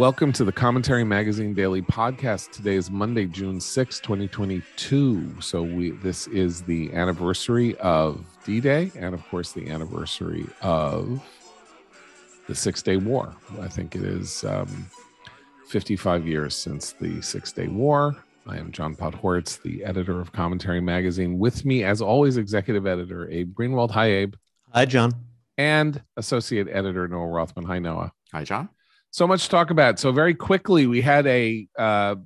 Welcome to the Commentary Magazine Daily Podcast. Today is Monday, June 6, 2022. So we this is the anniversary of D-Day and of course the anniversary of the Six-Day War. I think it is um, 55 years since the Six-Day War. I am John Podhoretz, the editor of Commentary Magazine. With me, as always, executive editor Abe Greenwald. Hi, Abe. Hi, John. And associate editor Noah Rothman. Hi, Noah. Hi, John so much to talk about. So very quickly, we had a uh,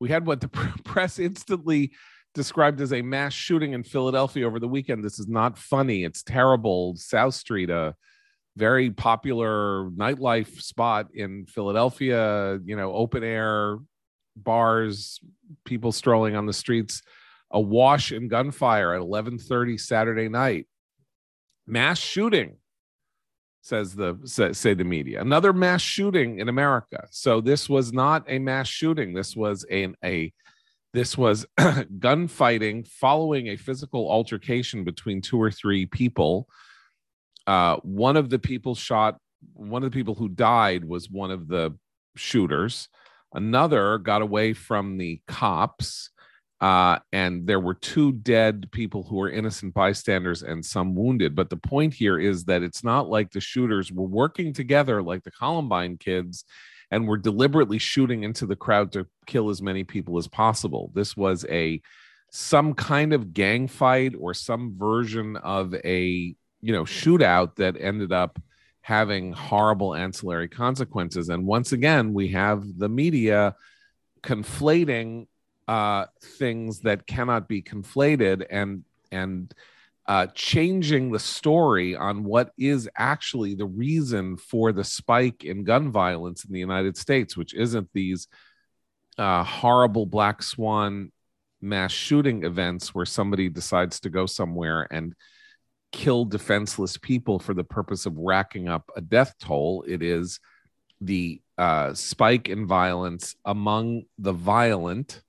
we had what the press instantly described as a mass shooting in Philadelphia over the weekend. This is not funny. It's terrible. South Street, a very popular nightlife spot in Philadelphia. You know, open air bars, people strolling on the streets. A wash in gunfire at 11:30 Saturday night. Mass shooting says the say, say, the media. Another mass shooting in america. So this was not a mass shooting. This was a, a this was gunfighting following a physical altercation between two or three people. Uh, one of the people shot one of the people who died was one of the shooters. Another got away from the cops uh, and there were two dead people who were innocent bystanders and some wounded. But the point here is that it's not like the shooters were working together like the Columbine kids and were deliberately shooting into the crowd to kill as many people as possible. This was a some kind of gang fight or some version of a you know shootout that ended up having horrible ancillary consequences and once again we have the media conflating uh, things that cannot be conflated and and uh, changing the story on what is actually the reason for the spike in gun violence in the United States, which isn't these uh, horrible black swan mass shooting events where somebody decides to go somewhere and kill defenseless people for the purpose of racking up a death toll. It is the uh, spike in violence among the violent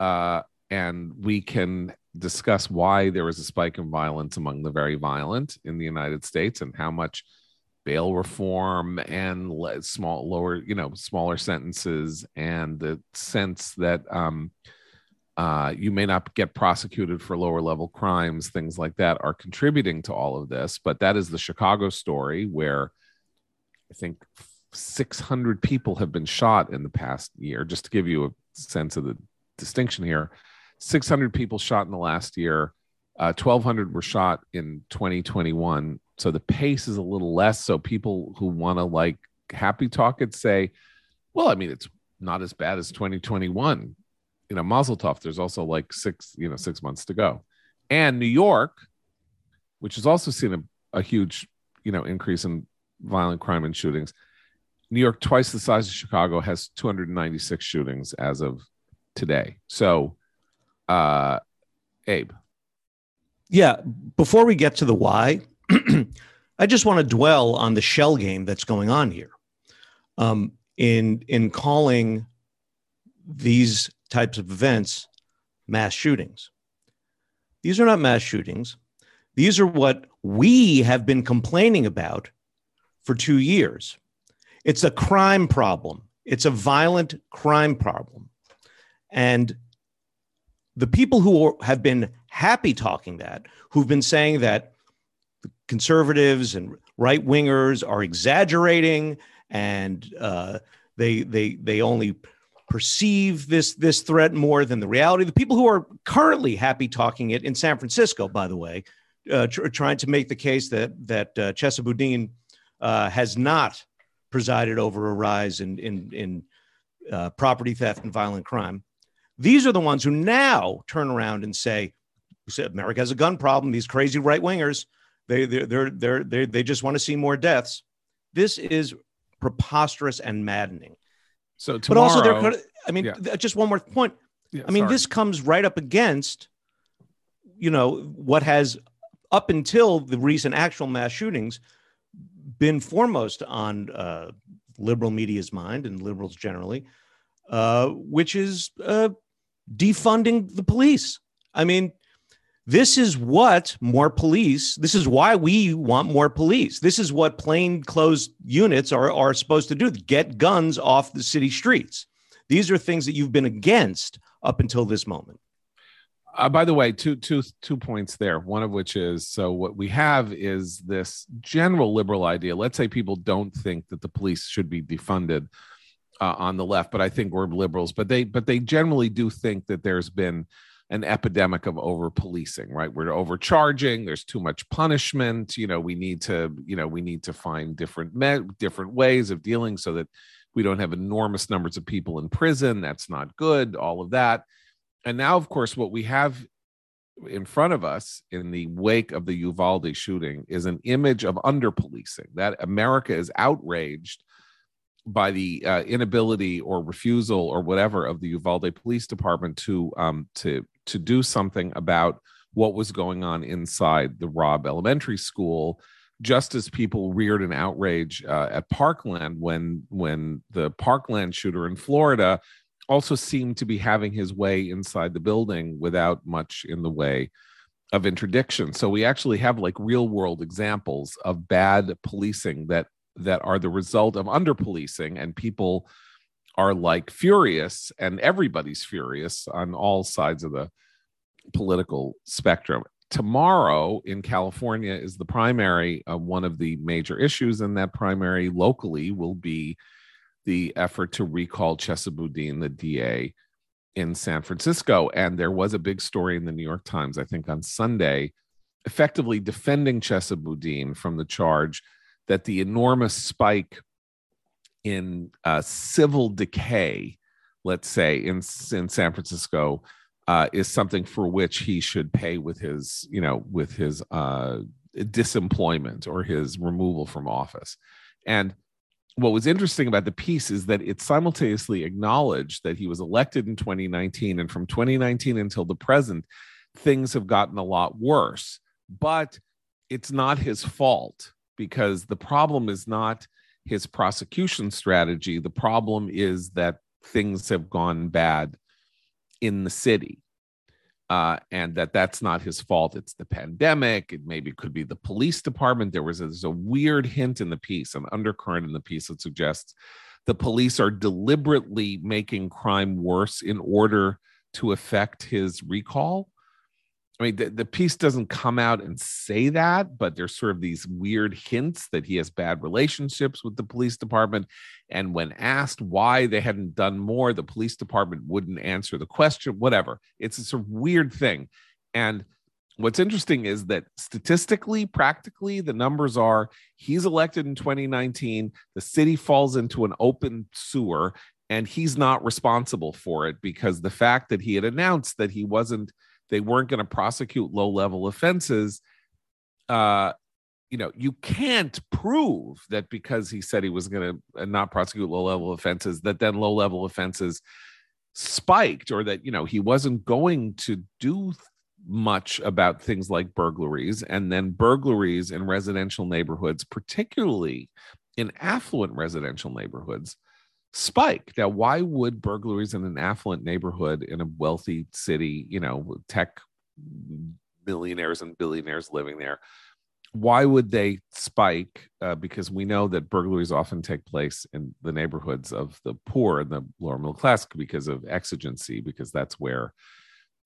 uh, and we can discuss why there was a spike in violence among the very violent in the United States and how much bail reform and small lower you know smaller sentences and the sense that um, uh, you may not get prosecuted for lower level crimes things like that are contributing to all of this. But that is the chicago story where i think 600 people have been shot in the past year just to give you a sense of the distinction here. 600 people shot in the last year. Uh, 1200 were shot in 2021 so the pace is a little less. So people who want to like happy talk it say well i mean it's not as bad as 2021 you know mazel tov there's also like six you know six months to go. And new york which has also seen a, a huge you know increase in violent crime and shootings new york twice the size of chicago has 296 shootings as of today. So, uh, Abe. Yeah. Before we get to the why, I just want to dwell on the shell game that's going on here. Um, in in calling these types of events mass shootings. These are not mass shootings. These are what we have been complaining about for two years. It's a crime problem. It's a violent crime problem. And the people who have been happy talking that, who've been saying that conservatives and right wingers are exaggerating and uh, they they they only perceive this this threat more than the reality. The people who are currently happy talking it in San Francisco, by the way, uh, tr- trying to make the case that that uh, Chesa Boudin uh, has not presided over a rise in in in uh, property theft and violent crime. These are the ones who now turn around and say, America has a gun problem. These crazy right wingers, they, they're, they're, they're, they they just want to see more deaths. This is preposterous and maddening. So, tomorrow, but also, there. I mean, yeah. just one more point. Yeah, I mean, sorry. this comes right up against, you know, what has up until the recent actual mass shootings been foremost on uh, liberal media's mind and liberals generally, uh, which is uh, defunding the police. I mean, this is what more police, this is why we want more police. This is what plainclothes units are, are supposed to do get guns off the city streets. These are things that you've been against up until this moment. Uh, by the way, two, two, two points there. One of which is so what we have is this general liberal idea. Let's say people don't think that the police should be defunded uh, on the left, but I think we're liberals. But they, but they generally do think that there's been an epidemic of over policing right? We're overcharging there's too much punishment you know we need to you know we need to find different me- different ways of dealing so that we don't have enormous numbers of people in prison. That's not good all of that. And now of course what we have in front of us in the wake of the Uvalde shooting is an image of under policing that America is outraged by the uh, inability or refusal or whatever of the Uvalde Police Department to um, to to do something about what was going on inside the Robb Elementary School, just as people reared an outrage uh, at Parkland when when the Parkland shooter in Florida also seemed to be having his way inside the building without much in the way of interdiction. So we actually have like real world examples of bad policing that that are the result of under policing and people are like furious and everybody's furious on all sides of the political spectrum. Tomorrow in california is the primary uh, one of the major issues in that primary locally will be the effort to recall chesa boudin the da in san francisco. And there was a big story in the new york times i think on sunday effectively defending chesa boudin from the charge that the enormous spike in uh, civil decay, let's say in in San Francisco, uh, is something for which he should pay with his, you know, with his uh, disemployment or his removal from office. And what was interesting about the piece is that it simultaneously acknowledged that he was elected in 2019, and from 2019 until the present, things have gotten a lot worse. But it's not his fault because the problem is not his prosecution strategy. The problem is that things have gone bad in the city. Uh, and that that's not his fault. It's the pandemic. It maybe could be the police department. There was a, a weird hint in the piece, an undercurrent in the piece that suggests the police are deliberately making crime worse in order to affect his recall. I mean, the, the piece doesn't come out and say that, but there's sort of these weird hints that he has bad relationships with the police department. And when asked why they hadn't done more, the police department wouldn't answer the question, whatever. It's a sort of weird thing. And what's interesting is that statistically, practically, the numbers are he's elected in 2019, the city falls into an open sewer, and he's not responsible for it because the fact that he had announced that he wasn't they weren't going to prosecute low level offenses uh you know you can't prove that because he said he was going to uh, not prosecute low level offenses that then low level offenses spiked or that you know he wasn't going to do much about things like burglaries. And then burglaries in residential neighborhoods particularly in affluent residential neighborhoods spike. Now, why would burglaries in an affluent neighborhood in a wealthy city, you know, tech millionaires and billionaires living there, why would they spike? Uh, because we know that burglaries often take place in the neighborhoods of the poor and the lower middle class because of exigency, because that's where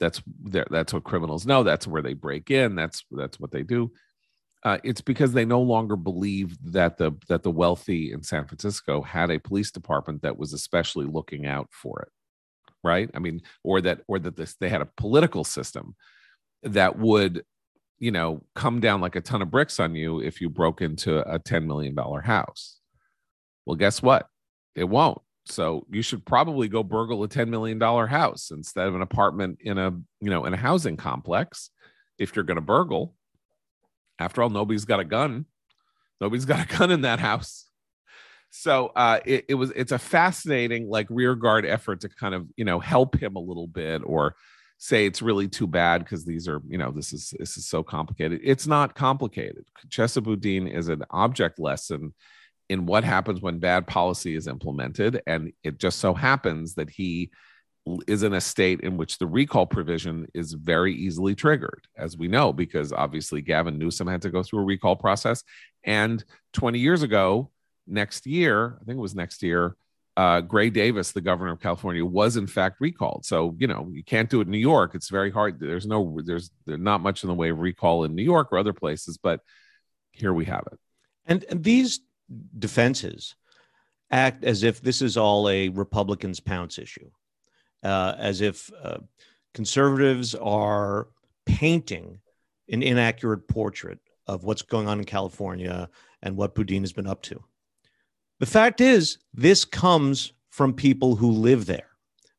that's that's what criminals know. That's where they break in. That's that's what they do uh, it's because they no longer believe that the that the wealthy in San Francisco had a police department that was especially looking out for it, right? I mean, or that or that this they had a political system that would, you know, come down like a ton of bricks on you if you broke into a ten million dollar house. Well, guess what? It won't. So you should probably go burgle a ten million dollar house instead of an apartment in a you know in a housing complex if you're going to burgle after all, nobody's got a gun. Nobody's got a gun in that house. So uh, it, it was it's a fascinating like rear guard effort to kind of you know help him a little bit or say it's really too bad because these are you know this is this is so complicated. It's not complicated. Chesa Boudin is an object lesson in what happens when bad policy is implemented, and it just so happens that he is in a state in which the recall provision is very easily triggered, as we know, because obviously Gavin Newsom had to go through a recall process. And 20 years ago, next year, I think it was next year, uh, Gray Davis, the governor of California, was in fact recalled. So you know you can't do it in New York. It's very hard. There's no there's there's not much in the way of recall in New York or other places, but here we have it. And, and these defenses act as if this is all a Republicans' pounce issue uh, as if uh, conservatives are painting an inaccurate portrait of what's going on in California and what Boudin has been up to. The fact is, this comes from people who live there.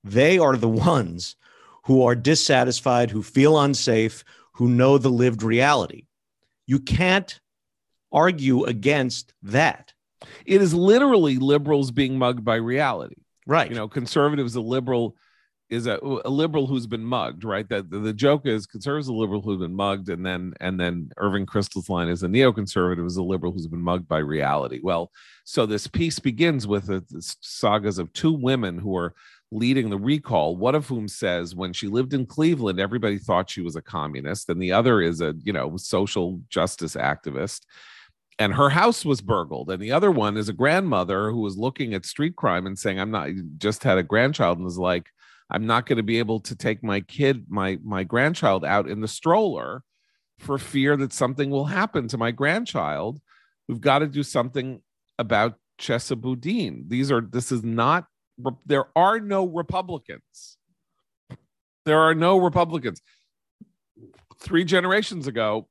They are the ones who are dissatisfied, who feel unsafe, who know the lived reality. You can't argue against that. It is literally liberals being mugged by reality. Right. You know, conservatives, a liberal is a, a liberal who's been mugged, right? That the, the, joke is conservatives a liberal who's been mugged, and then and then Irving Kristol's line is a neoconservative is a liberal who's been mugged by reality. Well, so this piece begins with a, sagas of two women who are leading the recall. One of whom says when she lived in Cleveland, everybody thought she was a communist, and the other is a you know social justice activist. And her house was burgled. And the other one is a grandmother who was looking at street crime and saying, I'm not just had a grandchild and was like, I'm not going to be able to take my kid, my my grandchild out in the stroller for fear that something will happen to my grandchild. We've got to do something about Chesa Boudin. These are this is not there are no Republicans. There are no Republicans. Three generations ago,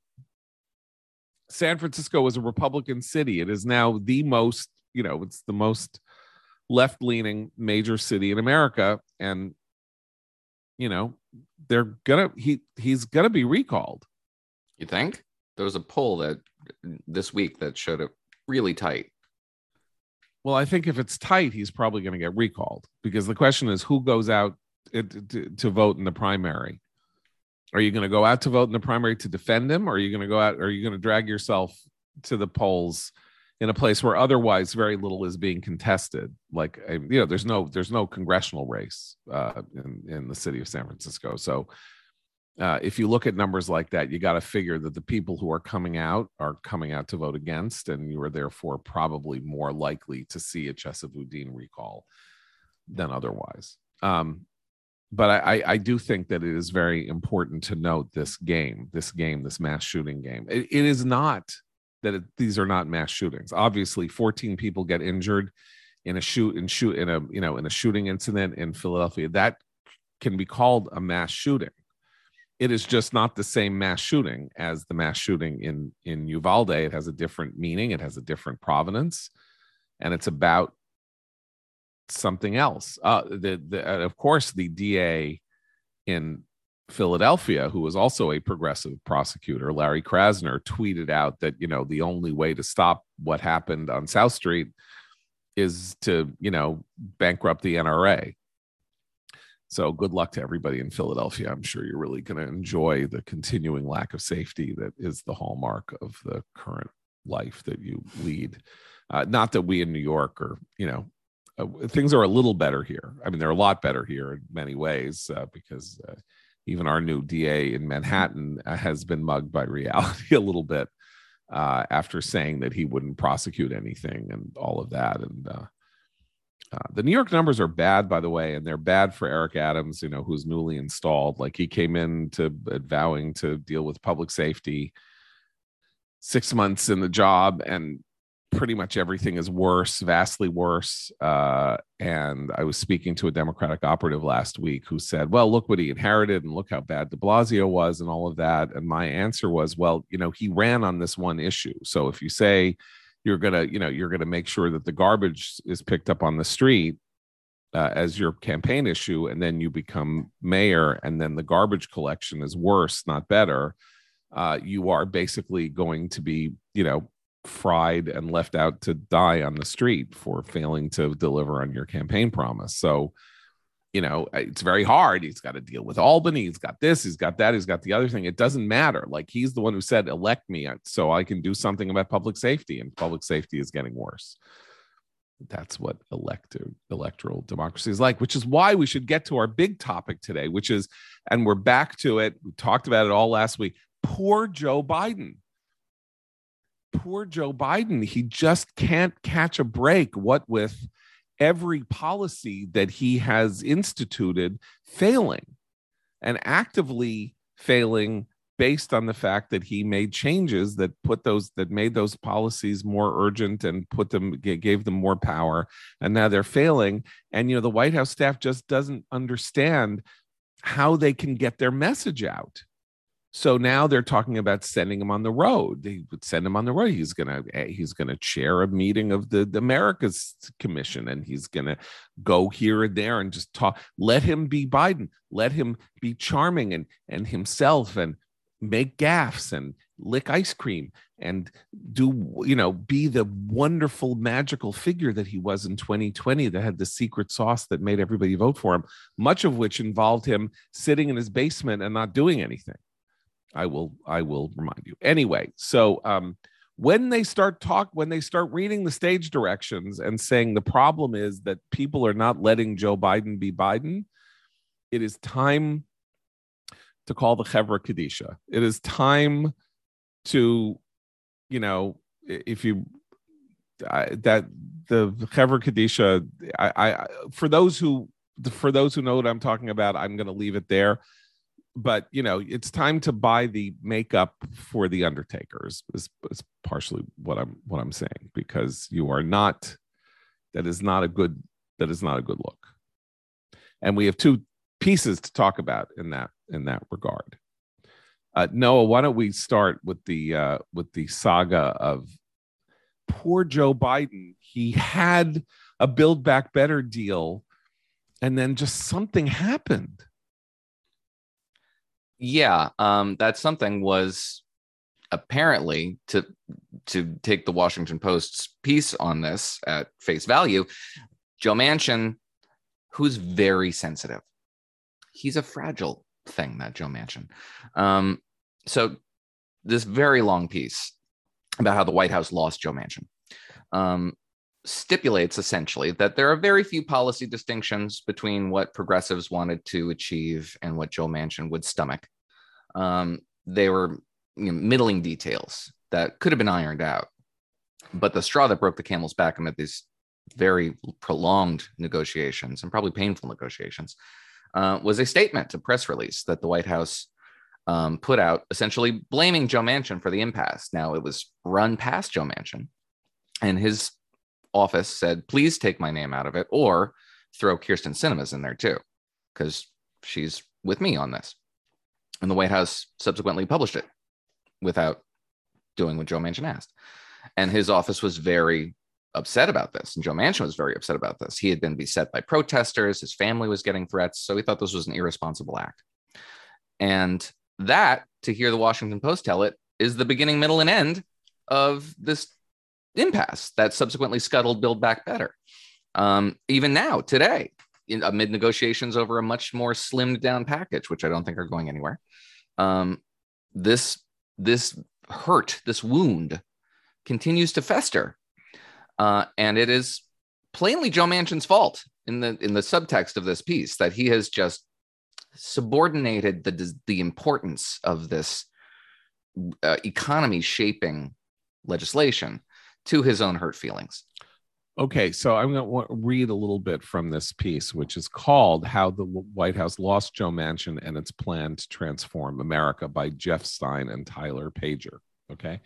San Francisco was a Republican city. It is now the most, you know, it's the most left leaning major city in America. And you know, they're gonna he he's gonna be recalled. You think? There was a poll that this week that showed it really tight. Well, I think if it's tight, he's probably going to get recalled because the question is who goes out uh, to, to, to vote in the primary. Are you going to go out to vote in the primary to defend him, or are you going to go out? Or are you going to drag yourself to the polls in a place where otherwise very little is being contested. Like you know, there's no there's no congressional race uh, in in the city of San Francisco. So uh, if you look at numbers like that, you got to figure that the people who are coming out are coming out to vote against, and you are therefore probably more likely to see a Chesa Boudin recall than otherwise. Um, but I, I, do think that it is very important to note this game, this game, this mass shooting game. it, it is not that it, these are not mass shootings. Obviously, 14 people get injured in a shoot in shoot in a you know in a shooting incident in Philadelphia. That can be called a mass shooting. It is just not the same mass shooting as the mass shooting in in Uvalde. It has a different meaning. It has a different provenance, and it's about something else. Uh, the, the uh, of course the DA in Philadelphia, who was also a progressive prosecutor, Larry Krasner, tweeted out that, you know, the only way to stop what happened on South Street is to, you know, bankrupt the NRA. So good luck to everybody in Philadelphia. I'm sure you're really going to enjoy the continuing lack of safety that is the hallmark of the current life that you lead. Uh, not that we in New York are, you know, uh, things are a little better here. I mean, they're a lot better here in many ways uh, because uh, even our new DA in Manhattan uh, has been mugged by reality a little bit uh, after saying that he wouldn't prosecute anything and all of that. And uh, uh, the New York numbers are bad, by the way, and they're bad for Eric Adams, you know, who's newly installed. Like he came in to vowing to deal with public safety six months in the job and pretty much everything is worse, vastly worse. Uh, and I was speaking to a Democratic operative last week who said, Well, look what he inherited and look how bad de Blasio was and all of that. And my answer was, Well, you know, he ran on this one issue. So if you say you're going to, you know, you're going to make sure that the garbage is picked up on the street, uh, as your campaign issue, and then you become mayor, and then the garbage collection is worse, not better. Uh, you are basically going to be, you know, fried and left out to die on the street for failing to deliver on your campaign promise. So, you know, it's very hard. He's got to deal with Albany. He's got this, he's got that, he's got the other thing. It doesn't matter. Like he's the one who said, elect me uh, so I can do something about public safety, and public safety is getting worse. That's what elected electoral democracy is like, which is why we should get to our big topic today, which is, and we're back to it. We talked about it all last week. Poor Joe Biden. Poor Joe Biden. He just can't catch a break. What with every policy that he has instituted failing and actively failing based on the fact that he made changes that put those that made those policies more urgent and put them gave them more power and now they're failing and you know the white house staff just doesn't understand how they can get their message out so now they're talking about sending him on the road. They would send him on the road. He's gonna eh, he's gonna chair a meeting of the, the Americas Commission, and he's gonna go here and there and just talk. Let him be Biden. Let him be charming and and himself and make gaffes and lick ice cream and do you know be the wonderful magical figure that he was in 2020 that had the secret sauce that made everybody vote for him much of which involved him sitting in his basement and not doing anything i will i will remind you anyway so um when they start talk when they start reading the stage directions and saying the problem is that people are not letting joe biden be biden it is time to call the Chevra Kadisha. It is time to, you know, if you that the Chevra Kadisha, I, I for those who for those who know what I'm talking about, I'm going to leave it there. But you know, it's time to buy the makeup for the Undertakers. Is, is partially what I'm what I'm saying because you are not. That is not a good. That is not a good look. And we have two pieces to talk about in that in that regard. Uh, Noah, why don't we start with the uh, with the saga of poor Joe Biden? He had a Build Back Better deal, and then just something happened. Yeah, um, that something was apparently to to take the Washington Post's piece on this at face value. Joe Manchin, who's very sensitive, he's a fragile thing, that Joe Manchin. Um, so this very long piece about how the White House lost Joe Manchin um, stipulates essentially that there are very few policy distinctions between what progressives wanted to achieve and what Joe Manchin would stomach. Um, they were you know, middling details that could have been ironed out. But the straw that broke the camel's back amid these very prolonged negotiations and probably painful negotiations uh, was a statement, a press release that the White House um, put out, essentially blaming Joe Manchin for the impasse. Now, it was run past Joe Manchin, and his office said, please take my name out of it or throw Kyrsten Sinema's in there too, because she's with me on this. And the White House subsequently published it without doing what Joe Manchin asked. And his office was very upset about this. And Joe Manchin was very upset about this. He had been beset by protesters, his family was getting threats. So he thought this was an irresponsible act. And that, to hear the Washington Post tell it, is the beginning, middle, and end of this impasse that subsequently scuttled Build Back Better. Um, even now, today, in, amid negotiations over a much more slimmed down package, which I don't think are going anywhere, um, this this hurt, this wound, continues to fester uh, and it is plainly Joe Manchin's fault in the in the subtext of this piece that he has just subordinated the the importance of this uh, economy shaping legislation to his own hurt feelings. Okay, so I'm going to read a little bit from this piece, which is called How the White House Lost Joe Manchin and Its Plan to Transform America by Jeff Stein and Tyler Pager. Okay.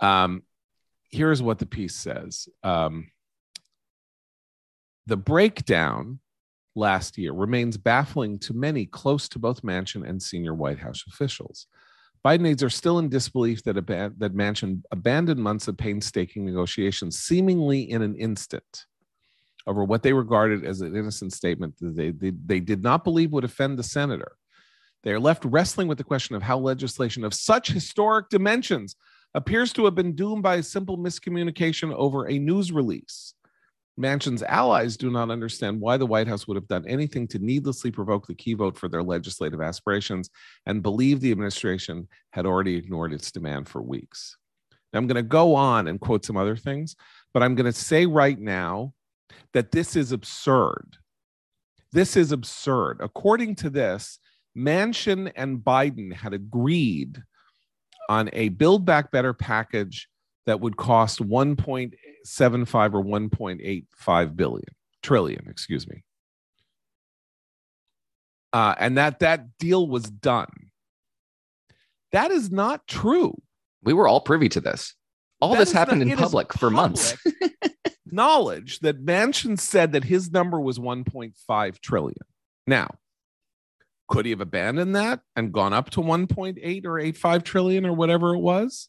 Um, here's what the piece says um, The breakdown last year remains baffling to many close to both Manchin and senior White House officials. Biden aides are still in disbelief that, ab- that Manchin abandoned months of painstaking negotiations, seemingly in an instant, over what they regarded as an innocent statement that they, they, they did not believe would offend the senator. They are left wrestling with the question of how legislation of such historic dimensions appears to have been doomed by a simple miscommunication over a news release. Manchin's allies do not understand why the White House would have done anything to needlessly provoke the key vote for their legislative aspirations and believe the administration had already ignored its demand for weeks. I'm going to go on and quote some other things, but I'm going to say right now that this is absurd. This is absurd. According to this, Manchin and Biden had agreed on a Build Back Better package that would cost 1.75 or 1.85 billion trillion, excuse me. Uh, and that that deal was done. That is not true. We were all privy to this. All That this happened not- in public for months. knowledge that Manchin said that his number was 1.5 trillion. Now, could he have abandoned that and gone up to 1.8 or 85 trillion or whatever it was?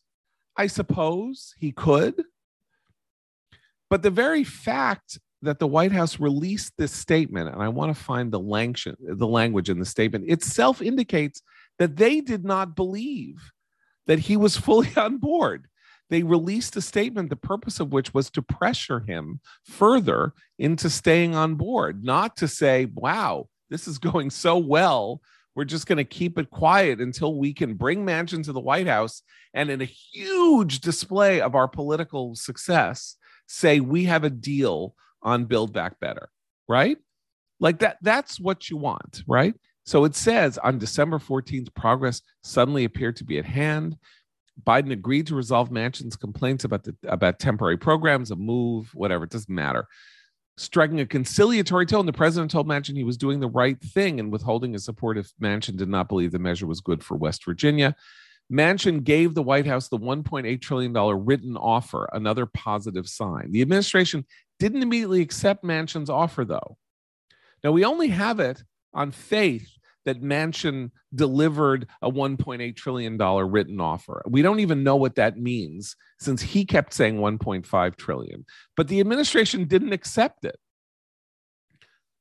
I suppose he could. But the very fact that the White House released this statement, and I want to find the language, the language in the statement itself indicates that they did not believe that he was fully on board. They released a statement, the purpose of which was to pressure him further into staying on board, not to say, wow, this is going so well. We're just going to keep it quiet until we can bring Manchin to the White House and, in a huge display of our political success, say we have a deal on Build Back Better, right? Like that, that's what you want, right? So it says on December 14th, progress suddenly appeared to be at hand. Biden agreed to resolve Manchin's complaints about the about temporary programs, a move, whatever. It doesn't matter. Striking a conciliatory tone, the president told Manchin he was doing the right thing and withholding his support if Manchin did not believe the measure was good for West Virginia. Manchin gave the White House the $1.8 trillion written offer, another positive sign. The administration didn't immediately accept Manchin's offer, though. Now, we only have it on faith that Manchin delivered a $1.8 trillion written offer. We don't even know what that means since he kept saying 1.5 trillion, but the administration didn't accept it.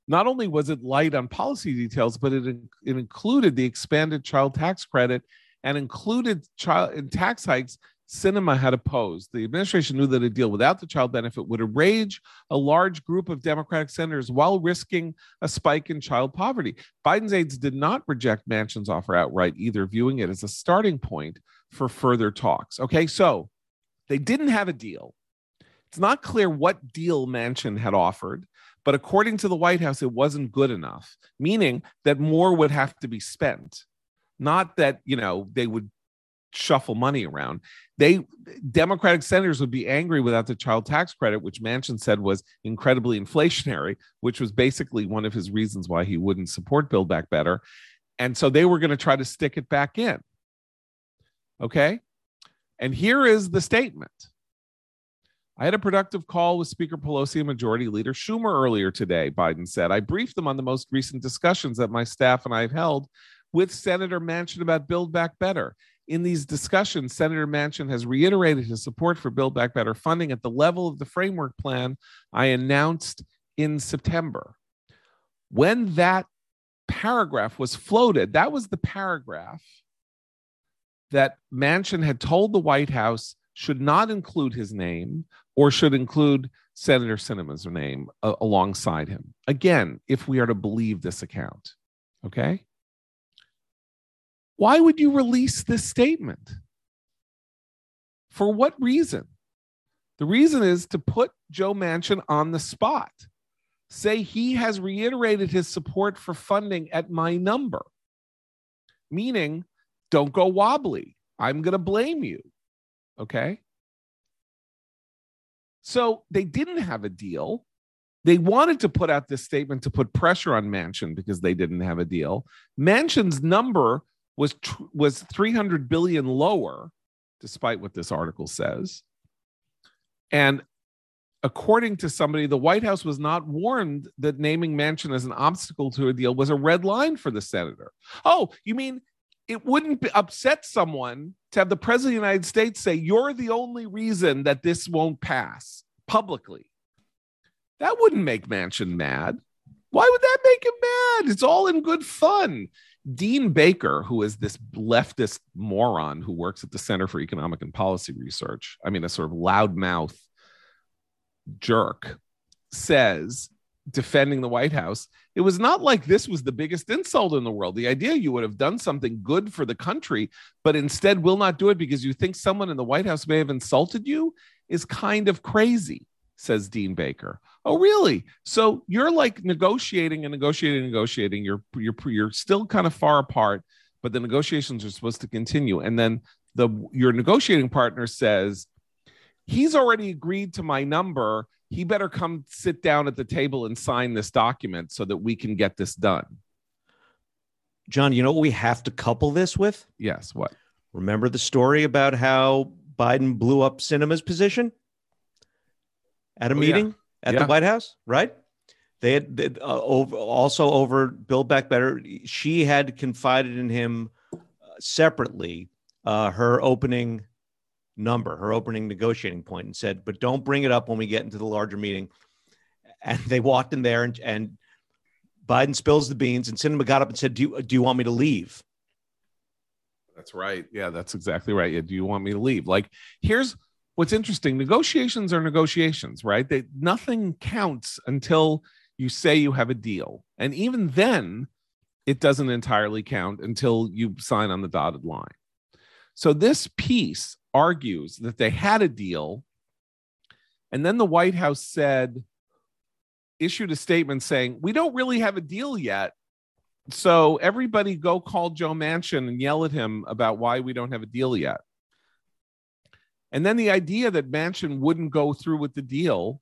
Not only was it light on policy details, but it, it included the expanded child tax credit and included child tax hikes Sinema had opposed. The administration knew that a deal without the child benefit would enrage a large group of Democratic senators while risking a spike in child poverty. Biden's aides did not reject Manchin's offer outright, either viewing it as a starting point for further talks. Okay, so they didn't have a deal. It's not clear what deal Manchin had offered, but according to the White House, it wasn't good enough, meaning that more would have to be spent. Not that, you know, they would shuffle money around. They Democratic senators would be angry without the child tax credit, which Manchin said was incredibly inflationary, which was basically one of his reasons why he wouldn't support Build Back Better. And so they were going to try to stick it back in. Okay. And here is the statement. I had a productive call with Speaker Pelosi and Majority Leader Schumer earlier today, Biden said. I briefed them on the most recent discussions that my staff and I have held with Senator Manchin about Build Back Better. In these discussions, Senator Manchin has reiterated his support for Build Back Better funding at the level of the framework plan I announced in September. When that paragraph was floated, that was the paragraph that Manchin had told the White House should not include his name or should include Senator Sinema's name uh, alongside him. Again, if we are to believe this account, okay? Why would you release this statement? For what reason? The reason is to put Joe Manchin on the spot. Say he has reiterated his support for funding at my number, meaning don't go wobbly. I'm going to blame you. Okay. So they didn't have a deal. They wanted to put out this statement to put pressure on Manchin because they didn't have a deal. Manchin's number was tr- was 300 billion lower despite what this article says. And according to somebody, the White House was not warned that naming Manchin as an obstacle to a deal was a red line for the senator. Oh, you mean it wouldn't upset someone to have the president of the United States say, You're the only reason that this won't pass publicly? That wouldn't make Manchin mad. Why would that make him mad? It's all in good fun. Dean Baker, who is this leftist moron who works at the Center for Economic and Policy Research, I mean, a sort of loudmouth jerk, says defending the White House, it was not like this was the biggest insult in the world. The idea you would have done something good for the country, but instead will not do it because you think someone in the White House may have insulted you is kind of crazy, says Dean Baker. Oh, really? So you're like negotiating and negotiating and negotiating. You're you're you're still kind of far apart, but the negotiations are supposed to continue. And then the your negotiating partner says, he's already agreed to my number he better come sit down at the table and sign this document so that we can get this done. John, you know what we have to couple this with? Yes, what? Remember the story about how Biden blew up Sinema's position at a Oh, meeting at Yeah. the White House, right? They had they, uh, over, also over Build Back Better. She had confided in him uh, separately uh, her opening number, her opening negotiating point, and said, "But don't bring it up when we get into the larger meeting." And they walked in there, and, and Biden spills the beans, and Sinema got up and said, "Do you, do you want me to leave?" That's right. Yeah, that's exactly right. Yeah, do you want me to leave? Like, here's what's interesting negotiations are negotiations, right? They, nothing counts until you say you have a deal. And even then, it doesn't entirely count until you sign on the dotted line. So this piece argues that they had a deal. And then the White House said, issued a statement saying, we don't really have a deal yet. So everybody go call Joe Manchin and yell at him about why we don't have a deal yet. And then the idea that Manchin wouldn't go through with the deal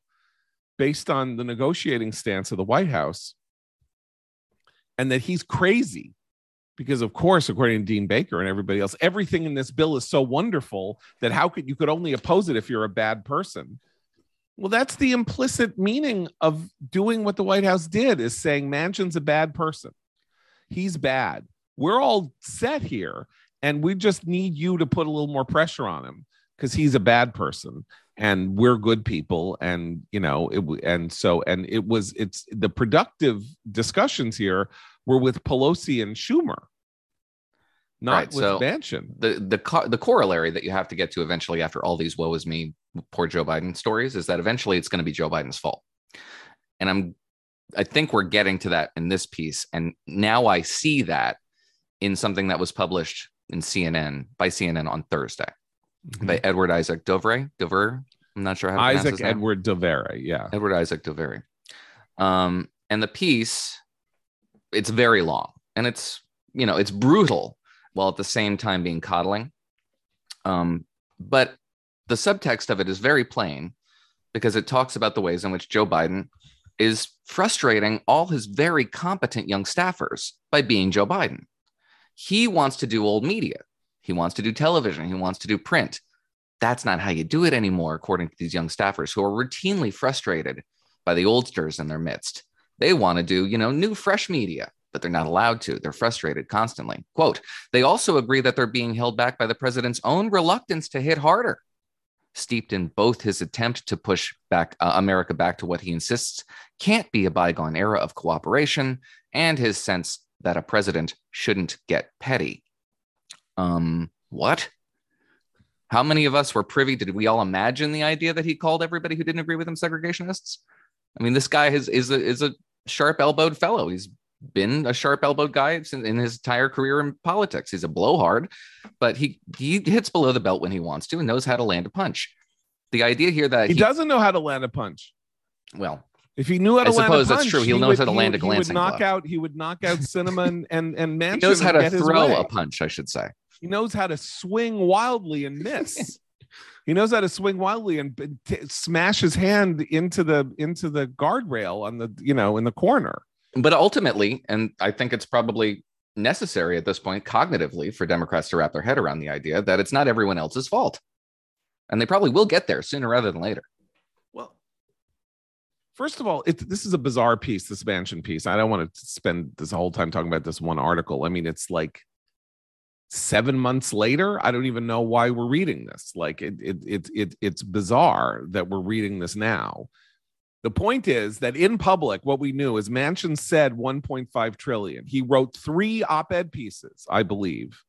based on the negotiating stance of the White House and that he's crazy because of course according to Dean Baker and everybody else everything in this bill is so wonderful that how could you could only oppose it if you're a bad person. Well, that's the implicit meaning of doing what the White House did is saying Manchin's a bad person. He's bad. We're all set here and we just need you to put a little more pressure on him because he's a bad person and we're good people and you know it and so and it was it's the productive discussions here were with Pelosi and Schumer not Right, with so- Manchin. the the co- the corollary that you have to get to eventually after all these woe is me poor Joe Biden stories is that eventually it's going to be Joe Biden's fault. And I'm I think we're getting to that in this piece and now I see that in something that was published in CNN by CNN on Thursday by Edward Isaac Dovere. Dover, I'm not sure how to pronounce Isaac his name. Edward Dovere, yeah. Edward Isaac Dovere. Um, and the piece, it's very long and it's, you know, it's brutal while at the same time being coddling. Um, but the subtext of it is very plain because it talks about the ways in which Joe Biden is frustrating all his very competent young staffers by being Joe Biden. He wants to do old media. He wants to do television. He wants to do print. That's not how you do it anymore, according to these young staffers who are routinely frustrated by the oldsters in their midst. They want to do, you know, new, fresh media, but they're not allowed to. They're frustrated constantly. Quote, they also agree that they're being held back by the president's own reluctance to hit harder, steeped in both his attempt to push back uh, America back to what he insists can't be a bygone era of cooperation and his sense that a president shouldn't get petty. Um, what? How many of us were privy? Did we all imagine the idea that he called everybody who didn't agree with him segregationists? I mean, this guy is is a, is a sharp elbowed fellow. He's been a sharp elbowed guy in, in his entire career in politics. He's a blowhard, but he he hits below the belt when he wants to and knows how to land a punch. The idea here that He doesn't know how to land a punch. well, If he knew how to I land suppose a that's punch, true. He'll he know how to he land would- a He would knock out. He would knock out Sinema and and and Manchin. he knows how to throw a punch, I should say. He knows how to swing wildly and miss. he knows how to swing wildly and t- smash his hand into the into the guardrail on the you know in the corner. But ultimately, and I think it's probably necessary at this point cognitively for Democrats to wrap their head around the idea that it's not everyone else's fault. And they probably will get there sooner rather than later. Well, first of all, it, this is a bizarre piece, this Manchin piece. I don't want to spend this whole time talking about this one article. I mean, it's like seven months later. I don't even know why we're reading this. Like it, it, it, it it's bizarre that we're reading this now. The point is that in public, what we knew is Manchin said 1.5 trillion. He wrote three op-ed pieces, I believe,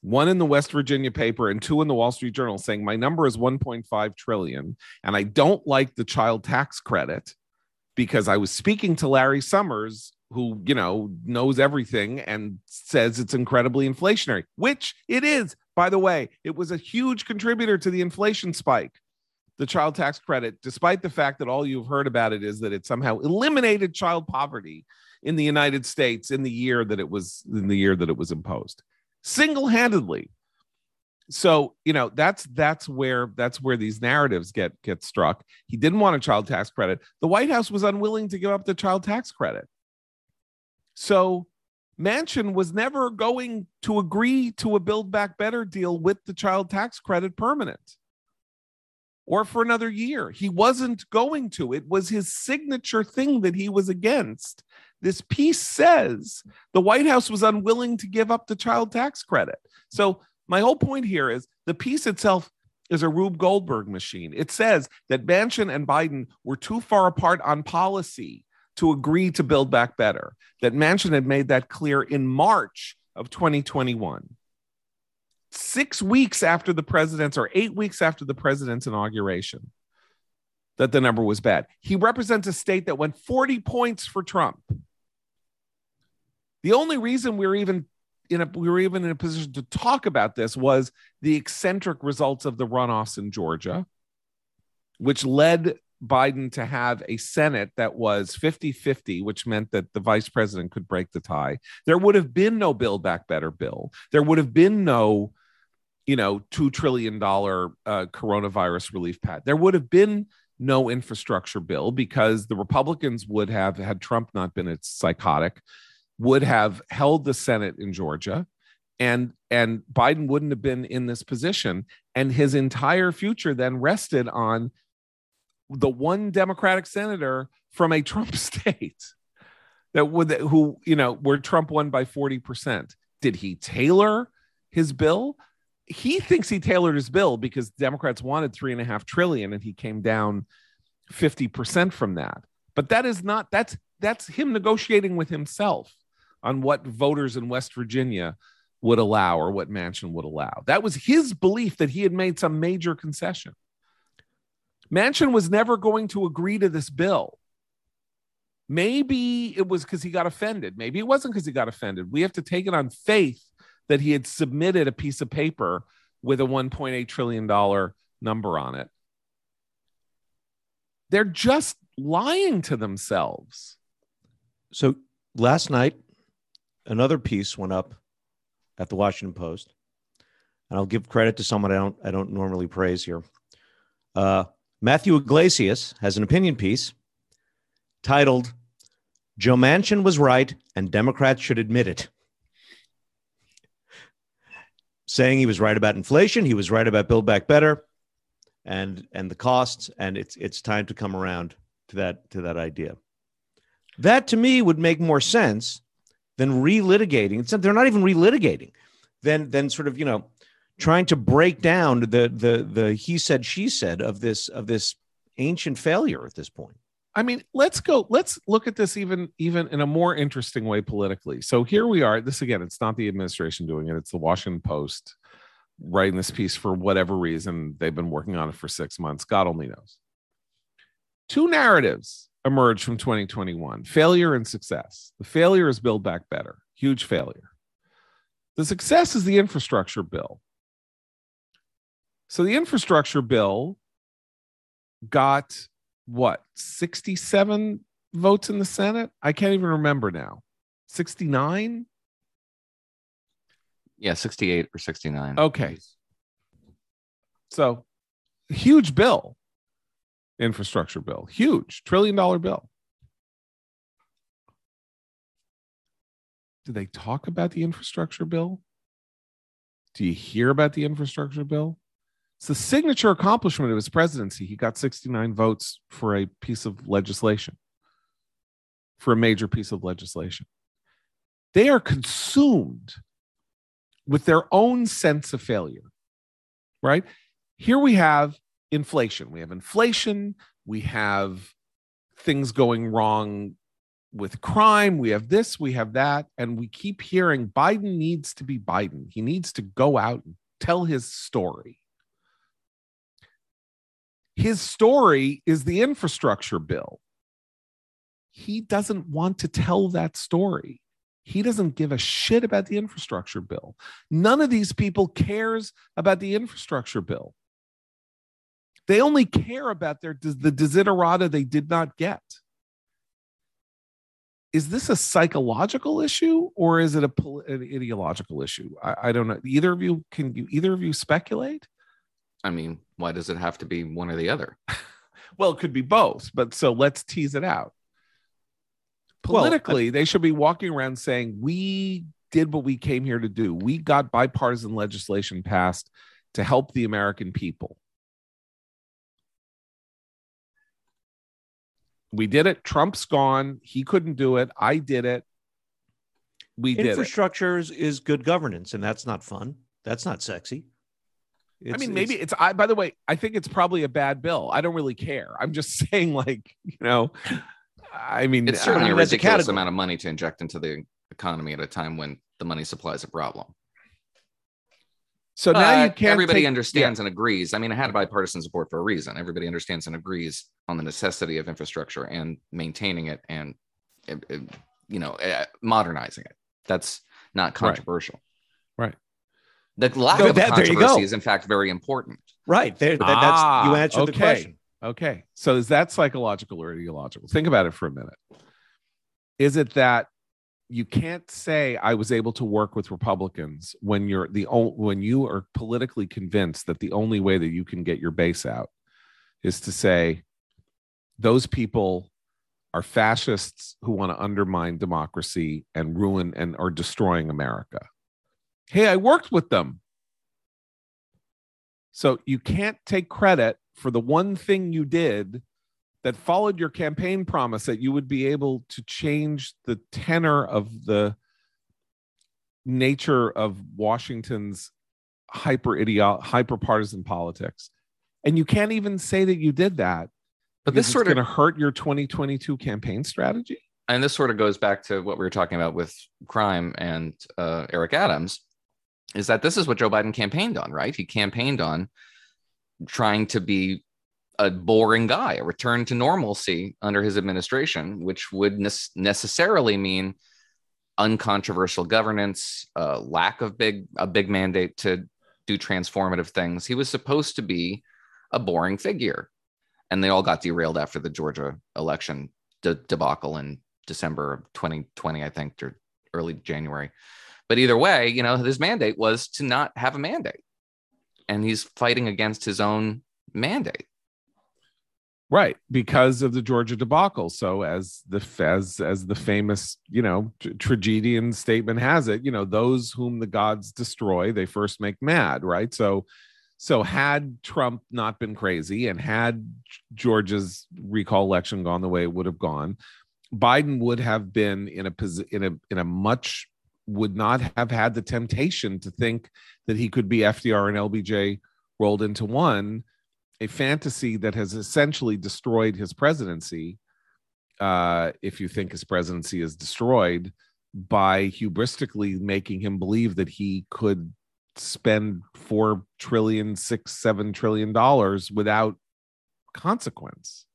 one in the West Virginia paper and two in the Wall Street Journal saying my number is 1.5 trillion and I don't like the child tax credit because I was speaking to Larry Summers, who, you know, knows everything and says it's incredibly inflationary, which it is. By the way, it was a huge contributor to the inflation spike, the child tax credit, despite the fact that all you've heard about it is that it somehow eliminated child poverty in the United States in the year that it was in the year that it was imposed single-handedly. So you know that's that's where that's where these narratives get get struck. He didn't want a child tax credit. The white house was unwilling to give up the child tax credit so Manchin was never going to agree to a build back better deal with the child tax credit permanent or for another year. He wasn't going to. It was his signature thing that he was against. This piece says the white house was unwilling to give up the child tax credit. So my whole point here is the piece itself is a Rube Goldberg machine. It says that Manchin and Biden were too far apart on policy to agree to build back better. That Manchin had made that clear in March of 2021. Six weeks after the president's, or eight weeks after the president's inauguration, that the number was bad. He represents a state that went 40 points for Trump. The only reason we're even in a we were even in a position to talk about this was the eccentric results of the runoffs in Georgia, which led Biden to have a Senate that was 50 50, which meant that the vice president could break the tie. There would have been no Build Back Better bill. There would have been no, you know, $2 trillion uh, coronavirus relief pad. There would have been no infrastructure bill because the Republicans would have, had Trump not been its psychotic, would have held the Senate in Georgia and and Biden wouldn't have been in this position and his entire future then rested on the one democratic senator from a Trump state that would who you know where Trump won by 40%. Did he tailor his bill? He thinks he tailored his bill because Democrats wanted three and a half trillion and he came down 50% from that. But that is not that's that's him negotiating with himself on what voters in West Virginia would allow or what Manchin would allow. That was his belief that he had made some major concession. Manchin was never going to agree to this bill. Maybe it was because he got offended. Maybe it wasn't because he got offended. We have to take it on faith that he had submitted a piece of paper with a $1.8 trillion number on it. They're just lying to themselves. So last night, another piece went up at the Washington Post, and I'll give credit to someone I don't I don't normally praise here. Uh, Matthew Yglesias has an opinion piece titled "Joe Manchin was right, and Democrats should admit it." Saying he was right about inflation, he was right about Build Back Better, and and the costs, and it's it's time to come around to that to that idea. That to me would make more sense than relitigating. It's, they're not even relitigating. Then, then sort of you know, trying to break down the the the he said she said of this of this ancient failure at this point. I mean, let's go. Let's look at this even even in a more interesting way politically. So here we are. This again, it's not the administration doing it. It's the Washington Post writing this piece for whatever reason. They've been working on it for six months. God only knows. Two narratives emerge from 2021 failure and success. The failure is Build Back Better, huge failure. The success is the infrastructure bill. So the infrastructure bill got what, 67 votes in the Senate? I can't even remember now. 69? Yeah, 68 or 69. Okay. So huge bill infrastructure bill. Huge, trillion dollar bill. Do they talk about the infrastructure bill? Do you hear about the infrastructure bill? It's the signature accomplishment of his presidency. He got 69 votes for a piece of legislation, for a major piece of legislation. They are consumed with their own sense of failure, right? Here we have inflation. We have inflation. We have things going wrong with crime. We have this, we have that. And we keep hearing Biden needs to be Biden. He needs to go out and tell his story. His story is the infrastructure bill. he doesn't want to tell that story. He doesn't give a shit about the infrastructure bill. None of these people cares about the infrastructure bill. They only care about their the desiderata they did not get. Is this a psychological issue or is it a an ideological issue? I, I don't know. Either of you can you either of you speculate? I mean, why does it have to be one or the other? well, it could be both, but so let's tease it out. Politically, well, they should be walking around saying, We did what we came here to do. We got bipartisan legislation passed to help the American people. We did it. Trump's gone. He couldn't do it. I did it. We did it. Infrastructure is, is good governance, and that's not fun. That's not sexy. It's, I mean, maybe it's, it's I by the way, I think it's probably a bad bill. I don't really care. I'm just saying, like, you know, I mean, it's certainly a ridiculous a amount of money to inject into the economy at a time when the money supply is a problem. So but now you can't. Everybody take, understands yeah. and agrees. I mean, it had bipartisan support for a reason. Everybody understands and agrees on the necessity of infrastructure and maintaining it and, you know, eh, modernizing it. That's not controversial. Right. The lack of that, controversy is, in fact, very important. Right. There, that, ah, that's you answered okay. the question. Okay. So is that psychological or ideological? Think about it for a minute. Is it that you can't say I was able to work with Republicans when you're the only when you are politically convinced that the only way that you can get your base out is to say those people are fascists who want to undermine democracy and ruin and are destroying America. Hey, I worked with them. So you can't take credit for the one thing you did that followed your campaign promise that you would be able to change the tenor of the nature of Washington's hyper idiot hyper partisan politics. And you can't even say that you did that. But this sort of going to hurt your 2022 campaign strategy. And this sort of goes back to what we were talking about with crime and uh, Eric Adams, is that this is what Joe Biden campaigned on, right? He campaigned on trying to be a boring guy, a return to normalcy under his administration, which would ne- necessarily mean uncontroversial governance, uh, lack of big a big mandate to do transformative things. He was supposed to be a boring figure, and they all got derailed after the Georgia election de- debacle in December of 2020, I think, or early January. But either way, you know, his mandate was to not have a mandate, and he's fighting against his own mandate. Right, because of the Georgia debacle. So as the as as the famous, you know, tragedian statement has it, you know, those whom the gods destroy, they first make mad, right? So so had Trump not been crazy and had Georgia's recall election gone the way it would have gone, Biden would have been in a in a in a much would not have had the temptation to think that he could be FDR and LBJ rolled into one a fantasy that has essentially destroyed his presidency. Uh, if you think his presidency is destroyed by hubristically making him believe that he could spend four trillion, six, seven trillion dollars without consequence.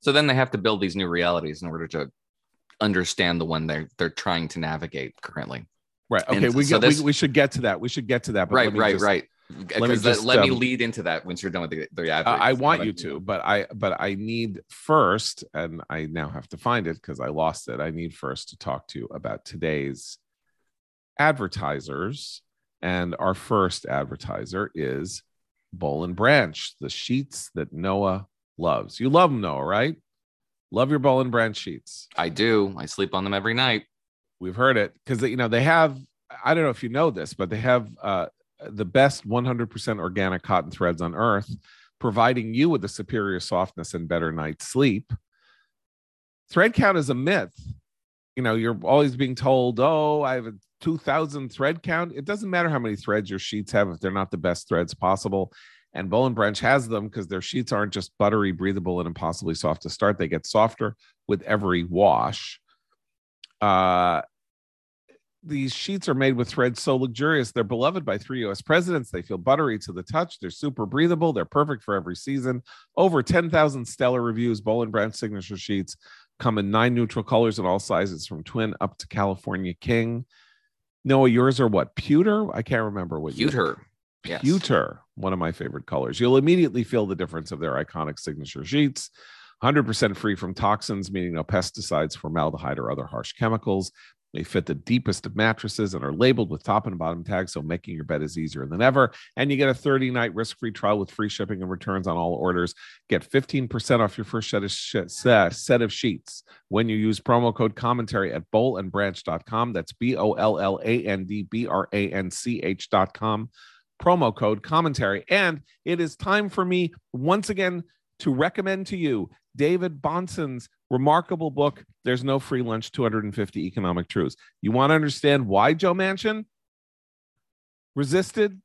So then they have to build these new realities in order to understand the one they're they're trying to navigate currently. Right. Okay. And we, so get, this, we we should get to that. We should get to that. right. Right. Just, right let me just, let um, me lead into that once you're done with the, the ad. I want you to, but I but I need first, and I now have to find it because I lost it. I need first to talk to you about today's advertisers, and our first advertiser is Boll and Branch, the sheets that Noah loves. You love them, Noah, right? Love your Boll and Branch sheets. I do. I sleep on them every night. We've heard it because you know they have. I don't know if you know this, but they have uh, the best 100% organic cotton threads on earth, providing you with a superior softness and better night's sleep. Thread count is a myth. You know, you're always being told, oh, I have a 2000 thread count. It doesn't matter how many threads your sheets have if they're not the best threads possible. And and Branch has them because their sheets aren't just buttery, breathable, and impossibly soft to start. They get softer with every wash. Uh, these sheets are made with threads so luxurious. They're beloved by three US presidents. They feel buttery to the touch. They're super breathable. They're perfect for every season. Over 10,000 stellar reviews, Boll and Branch signature sheets come in nine neutral colors in all sizes from twin up to California King. Noah, yours are what? Pewter? I can't remember what Pewter. Yes. Pewter, one of my favorite colors. You'll immediately feel the difference of their iconic signature sheets. 100% free from toxins, meaning no pesticides, formaldehyde, or other harsh chemicals. They fit the deepest of mattresses and are labeled with top and bottom tags, so making your bed is easier than ever. And you get a 30 night risk free trial with free shipping and returns on all orders. Get 15% off your first set of, sh- set of sheets when you use promo code commentary at bollandbranch.com. That's B O L L A N D B R A N C H.com. Promo code commentary. And it is time for me once again to recommend to you David Bahnsen's remarkable book, There's No Free Lunch 250 Economic Truths. You want to understand why Joe Manchin resisted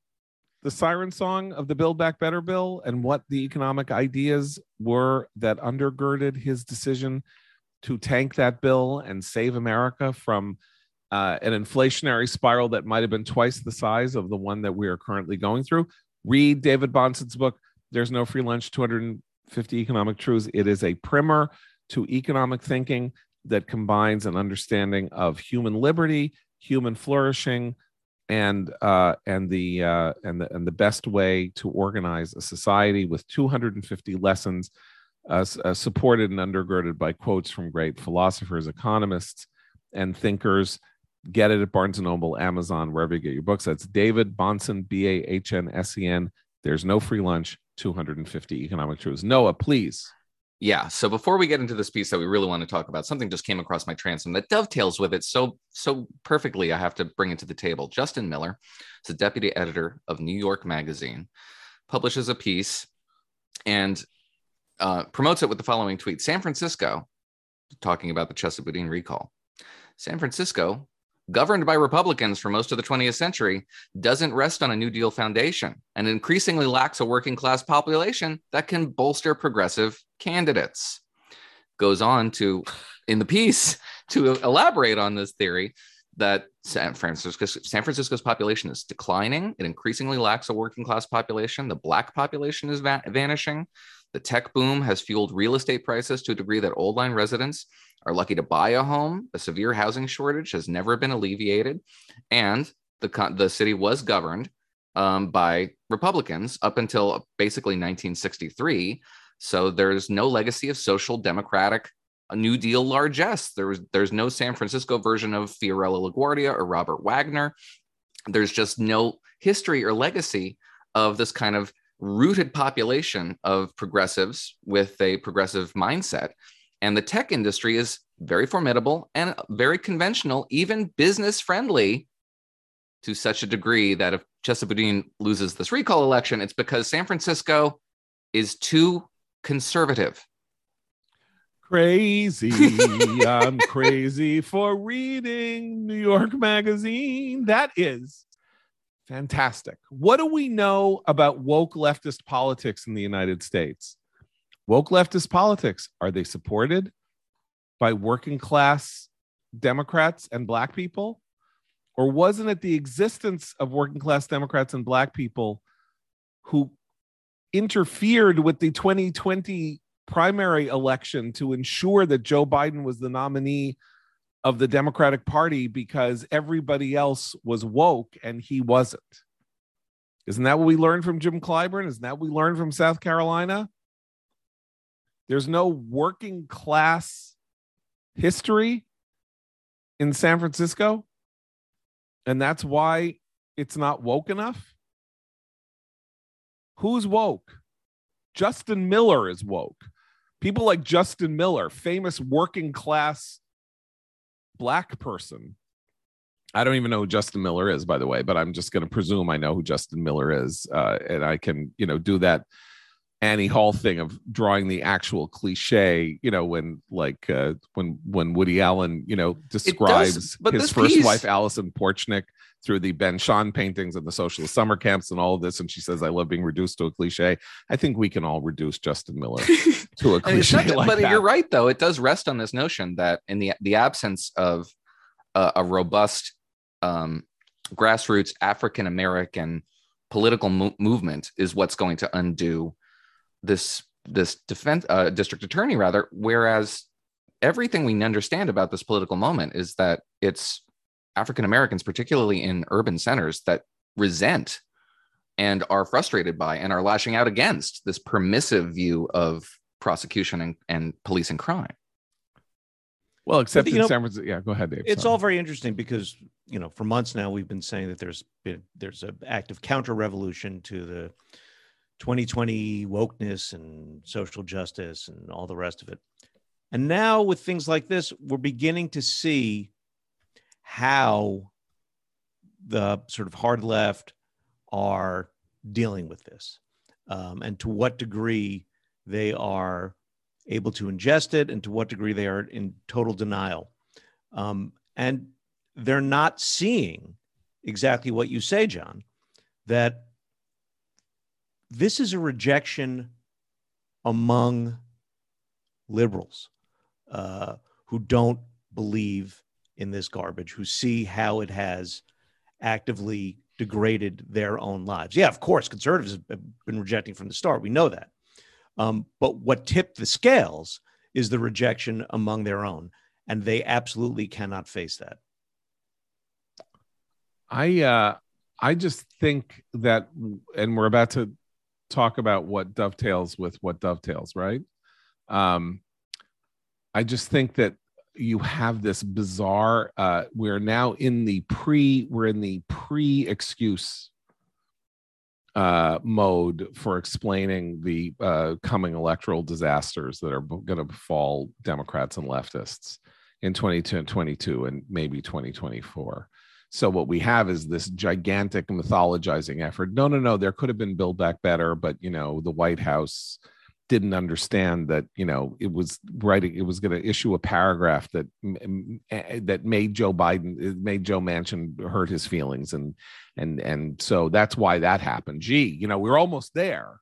the siren song of the Build Back Better bill and what the economic ideas were that undergirded his decision to tank that bill and save America from uh, an inflationary spiral that might have been twice the size of the one that we are currently going through. Read David Bahnsen's book, There's No Free Lunch 250 Economic Truths. It is a primer to economic thinking that combines an understanding of human liberty, human flourishing, and uh, and the uh, and the and the best way to organize a society with 250 lessons, uh, uh, supported and undergirded by quotes from great philosophers, economists, and thinkers. Get it at Barnes and Noble, Amazon, wherever you get your books. That's David Bahnsen, B A H N S E N. There's no free lunch. 250 economic truths. Noah, please. Yeah. So before we get into this piece that we really want to talk about, something just came across my transom that dovetails with it so so perfectly. I have to bring it to the table. Justin Miller is the deputy editor of New York Magazine, publishes a piece and uh, promotes it with the following tweet: San Francisco, talking about the Chesa Boudin recall. San Francisco, governed by Republicans for most of the 20th century, doesn't rest on a New Deal foundation and increasingly lacks a working class population that can bolster progressive candidates. Goes on to, in the piece, to elaborate on this theory that San Francisco, San Francisco's population is declining. It increasingly lacks a working class population. The black population is va- vanishing. The tech boom has fueled real estate prices to a degree that old line residents are lucky to buy a home. A severe housing shortage has never been alleviated, and the the city was governed um, by Republicans up until basically 1963. So there's no legacy of social democratic New Deal largesse. There was there's no San Francisco version of Fiorello LaGuardia or Robert Wagner. There's just no history or legacy of this kind of rooted population of progressives with a progressive mindset. And the tech industry is very formidable and very conventional, even business friendly to such a degree that if Chesa Boudin loses this recall election, it's because San Francisco is too conservative. Crazy. I'm crazy for reading New York Magazine. That is fantastic. What do we know about woke leftist politics in the United States? Woke leftist politics, are they supported by working class Democrats and Black people? Or wasn't it the existence of working class Democrats and Black people who interfered with the 2020 primary election to ensure that Joe Biden was the nominee of the Democratic Party because everybody else was woke and he wasn't? Isn't that what we learned from Jim Clyburn? Isn't that what we learned from South Carolina? There's no working class history in San Francisco. And that's why it's not woke enough. Who's woke? Justin Miller is woke. People like Justin Miller, famous working class black person. I don't even know who Justin Miller is, by the way, but I'm just going to presume I know who Justin Miller is, uh, and I can, you know, do that Annie Hall thing of drawing the actual cliche, you know, when like uh, when when Woody Allen, you know, describes does, his first piece- wife Allison Porchnick through the Ben Shahn paintings and the socialist summer camps and all of this, and she says, "I love being reduced to a cliche." I think we can all reduce Justin Miller to a cliche not- like but that. you're right, though. It does rest on this notion that in the the absence of a, a robust um, grassroots African American political mo- movement is what's going to undo this this defense uh, district attorney rather. Whereas everything we understand about this political moment is that it's African Americans, particularly in urban centers, that resent and are frustrated by and are lashing out against this permissive view of prosecution and, and policing crime. Well, except you in know, San Francisco. Yeah, go ahead, Dave. It's Sorry. all very interesting because you know for months now we've been saying that there's been there's an active counter revolution to the 2020 wokeness and social justice and all the rest of it. And now with things like this, we're beginning to see how the sort of hard left are dealing with this um, and to what degree they are able to ingest it and to what degree they are in total denial. Um, and they're not seeing exactly what you say, John, that this is a rejection among liberals uh, who don't believe in this garbage, who see how it has actively degraded their own lives. Yeah, of course, conservatives have been rejecting from the start. We know that. Um, but what tipped the scales is the rejection among their own, and they absolutely cannot face that. I uh I just think that and we're about to talk about what dovetails with what dovetails, right? Um I just think that you have this bizarre uh we're now in the pre we're in the pre excuse uh mode for explaining the uh coming electoral disasters that are going to befall democrats and leftists in 22 and 22 and maybe 2024 so what we have is this gigantic mythologizing effort. No, no, no. There could have been Build Back Better, but you know the White House didn't understand that you know it was writing. It was going to issue a paragraph that that made Joe Biden, made Joe Manchin hurt his feelings, and and and so that's why that happened. Gee, you know we're almost there.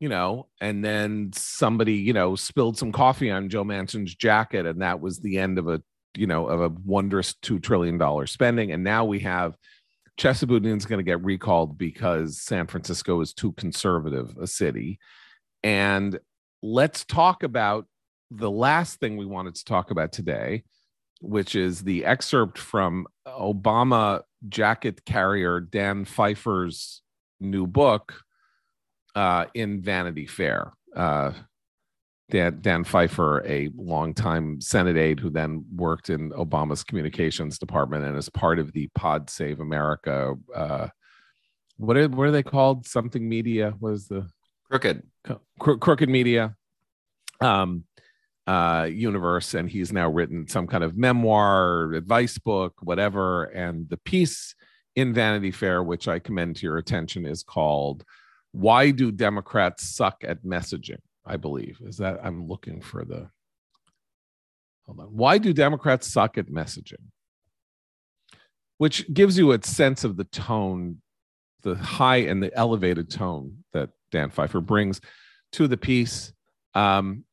You know, and then somebody, you know, spilled some coffee on Joe Manchin's jacket, and that was the end of a you know of a wondrous two trillion dollar spending. And now we have chesapeake is going to get recalled because san francisco is too conservative a city. And let's talk about the last thing we wanted to talk about today which is the excerpt from obama jacket carrier dan pfeiffer's new book uh, in vanity fair. Uh, Dan, Dan Pfeiffer, a longtime Senate aide who then worked in Obama's communications department and is part of the Pod Save America. Uh, what are what are they called? Something Media was the crooked cro- crooked media um, uh, universe, and he's now written some kind of memoir, advice book, whatever. And the piece in Vanity Fair, which I commend to your attention, is called "Why Do Democrats Suck at Messaging." I believe. Is that I'm looking for the hold on. Why do Democrats suck at messaging? Which gives you a sense of the tone, the high and the elevated tone that Dan Pfeiffer brings to the piece. Um,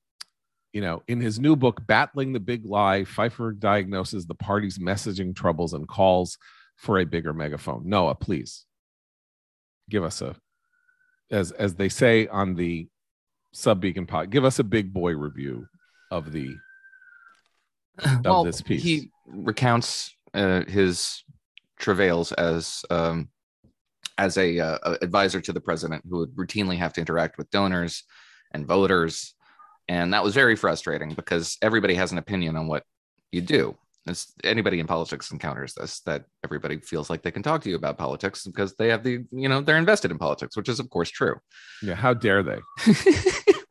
you know, in his new book, Battling the Big Lie, Pfeiffer diagnoses the party's messaging troubles and calls for a bigger megaphone. Noah, please give us a, as as they say on the sub beacon pod. Give us a big boy review of the of well, this piece. he recounts uh, his travails as um, as a uh, advisor to the president who would routinely have to interact with donors and voters. And that was very frustrating because everybody has an opinion on what you do it's, anybody in politics encounters this that everybody feels like they can talk to you about politics because they have the you know they're invested in politics which is of course true. Yeah how dare they?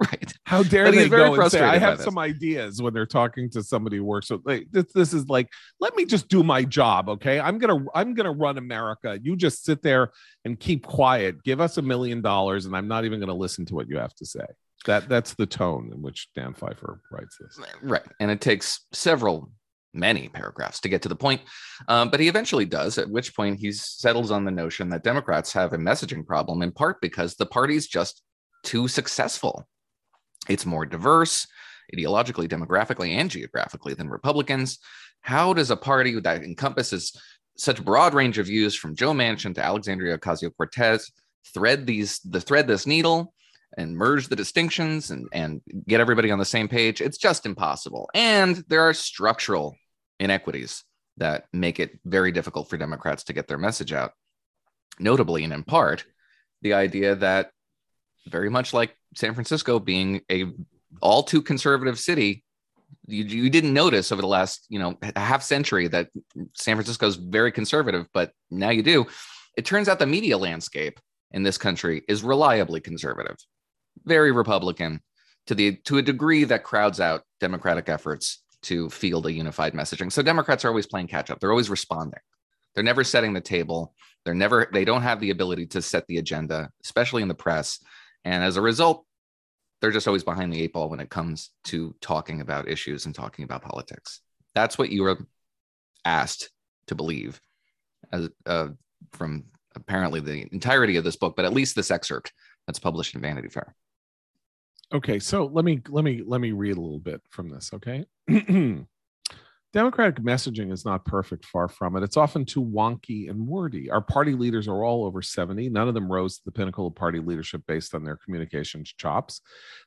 Right. How dare But they go and say i have some ideas when they're talking to somebody who works with like this, this is like let me just do my job okay? I'm gonna i'm gonna run america. You just sit there and keep quiet. Give us a million dollars and i'm not even gonna listen to what you have to say. That that's the tone in which dan pfeiffer writes this. Right and it takes several many paragraphs to get to the point um, but he eventually does at which point he settles on the notion that democrats have a messaging problem in part because the party's just too successful it's more diverse ideologically demographically and geographically than republicans how does a party that encompasses such broad range of views from joe manchin to alexandria ocasio-cortez thread these the thread this needle and merge the distinctions and, and get everybody on the same page. It's just impossible. And there are structural inequities that make it very difficult for Democrats to get their message out. Notably, and in part, the idea that very much like San Francisco being a all too conservative city, you, you didn't notice over the last you know half century that San Francisco is very conservative, but now you do. It turns out the media landscape in this country is reliably conservative, very Republican to the to a degree that crowds out Democratic efforts to field a unified messaging. So Democrats are always playing catch up. They're always responding. They're never setting the table. They're never they don't have the ability to set the agenda, especially in the press. And as a result, they're just always behind the eight ball when it comes to talking about issues and talking about politics. That's what you were asked to believe as uh, from apparently the entirety of this book, but at least this excerpt that's published in Vanity Fair. Okay, so let me let me let me read a little bit from this, okay? Democratic messaging is not perfect, far from it. It's often too wonky and wordy. Our party leaders are all over 70. None of them rose to the pinnacle of party leadership based on their communications chops.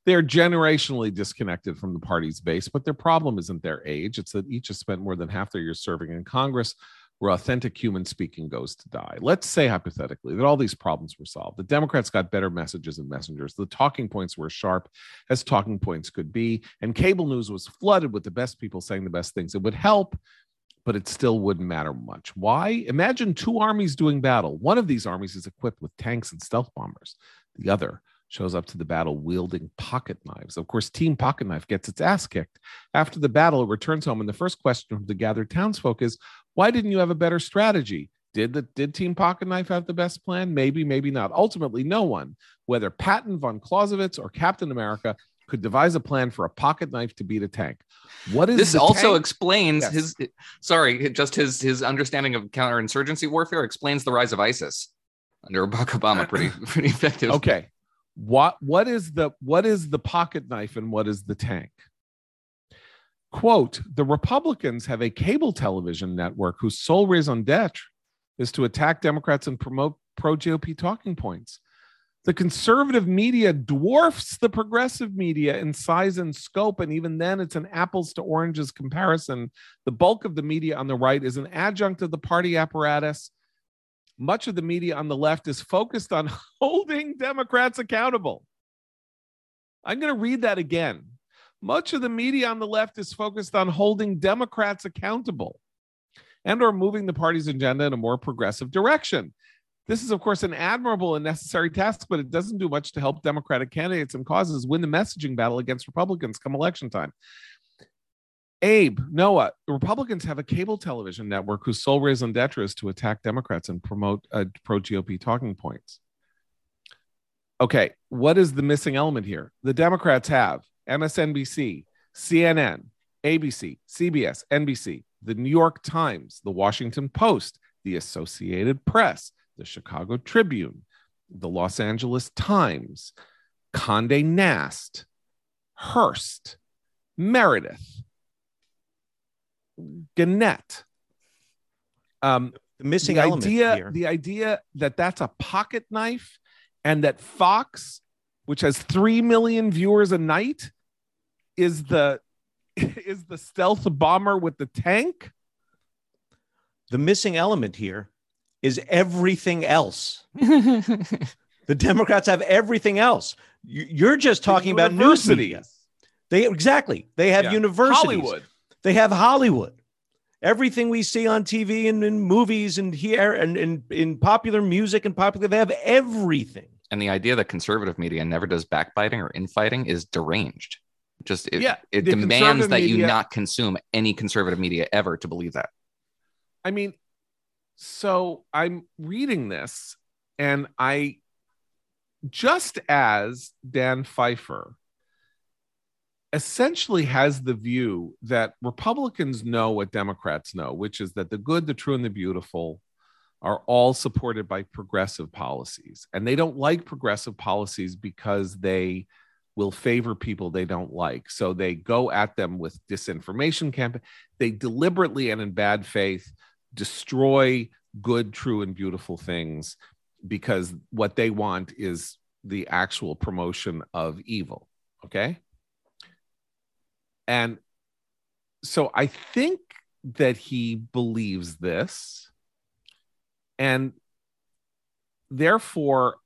They are generationally disconnected from the party's base, but their problem isn't their age. It's that each has spent more than half their years serving in Congress where authentic human speaking goes to die. Let's say hypothetically that all these problems were solved. The Democrats got better messages and messengers. The talking points were sharp as talking points could be, and cable news was flooded with the best people saying the best things. It would help, but it still wouldn't matter much. Why? Imagine two armies doing battle. One of these armies is equipped with tanks and stealth bombers. The other shows up to the battle wielding pocket knives. Of course, Team Pocket Knife gets its ass kicked. After the battle, it returns home, and the first question of the gathered townsfolk is why didn't you have a better strategy? Did the did Team Pocket Knife have the best plan? Maybe, maybe not. Ultimately, no one, whether Patton von Clausewitz or Captain America, could devise a plan for a pocket knife to beat a tank. What is this also tank? explains Yes. his sorry, just his his understanding of counterinsurgency warfare explains the rise of ISIS under Barack Obama pretty pretty effective. okay. What what is the what is the pocket knife and what is the tank? Quote, the Republicans have a cable television network whose sole raison d'etre is to attack Democrats and promote pro GOP talking points. The conservative media dwarfs the progressive media in size and scope, and even then, it's an apples to oranges comparison. The bulk of the media on the right is an adjunct of the party apparatus. Much of the media on the left is focused on holding Democrats accountable. I'm going to read that again. Much of the media on the left is focused on holding Democrats accountable and or moving the party's agenda in a more progressive direction. This is, of course, an admirable and necessary task, but it doesn't do much to help Democratic candidates and causes win the messaging battle against Republicans come election time. Abe, Noah, Republicans have a cable television network whose sole raison d'etre is to attack Democrats and promote uh, pro GOP talking points. Okay, what is the missing element here? The Democrats have MSNBC, CNN, ABC, CBS, NBC, the New York Times, the Washington Post, the Associated Press, the Chicago Tribune, the Los Angeles Times, Conde Nast, Hearst, Meredith, Gannett. Um, The missing the idea, here. the idea that that's a pocket knife and that Fox, which has three million viewers a night, is the is the stealth bomber with the tank. the missing element here is everything else. The Democrats have everything else. You- You're just talking about news media. universities, They exactly. They have Yeah. universities. Hollywood. They have Hollywood. Everything we see on TV and in movies and here and in, in popular music and popular, they have everything. And the idea that conservative media never does backbiting or infighting is deranged. Just it, Yeah, it demands that you not consume any conservative media ever to believe that. I mean, so I'm reading this and I just as Dan Pfeiffer essentially has the view that Republicans know what Democrats know, which is that the good, the true, and the beautiful are all supported by progressive policies. And they don't like progressive policies because they will favor people they don't like. So they go at them with disinformation campaign. They deliberately and in bad faith destroy good, true, and beautiful things because what they want is the actual promotion of evil. Okay. And so I think that he believes this. And therefore,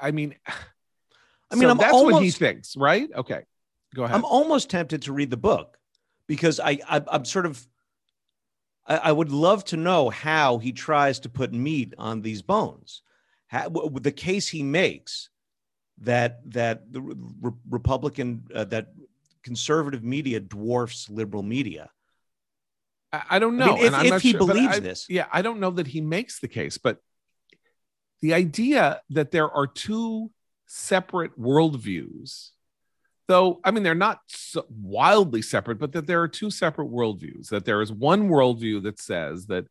I mean, I mean, so that's what he thinks, right? Okay. Go ahead. I'm almost tempted to read the book because I, I I'm sort of I, I would love to know how he tries to put meat on these bones. How, the case he makes that that the re- Republican uh, that conservative media dwarfs liberal media. I, I don't I know. mean, if- if he sure, believes I- this. Yeah, I don't know that he makes the case, but the idea that there are two separate worldviews, though, I mean, they're not so wildly separate, but that there are two separate worldviews, that there is one worldview that says that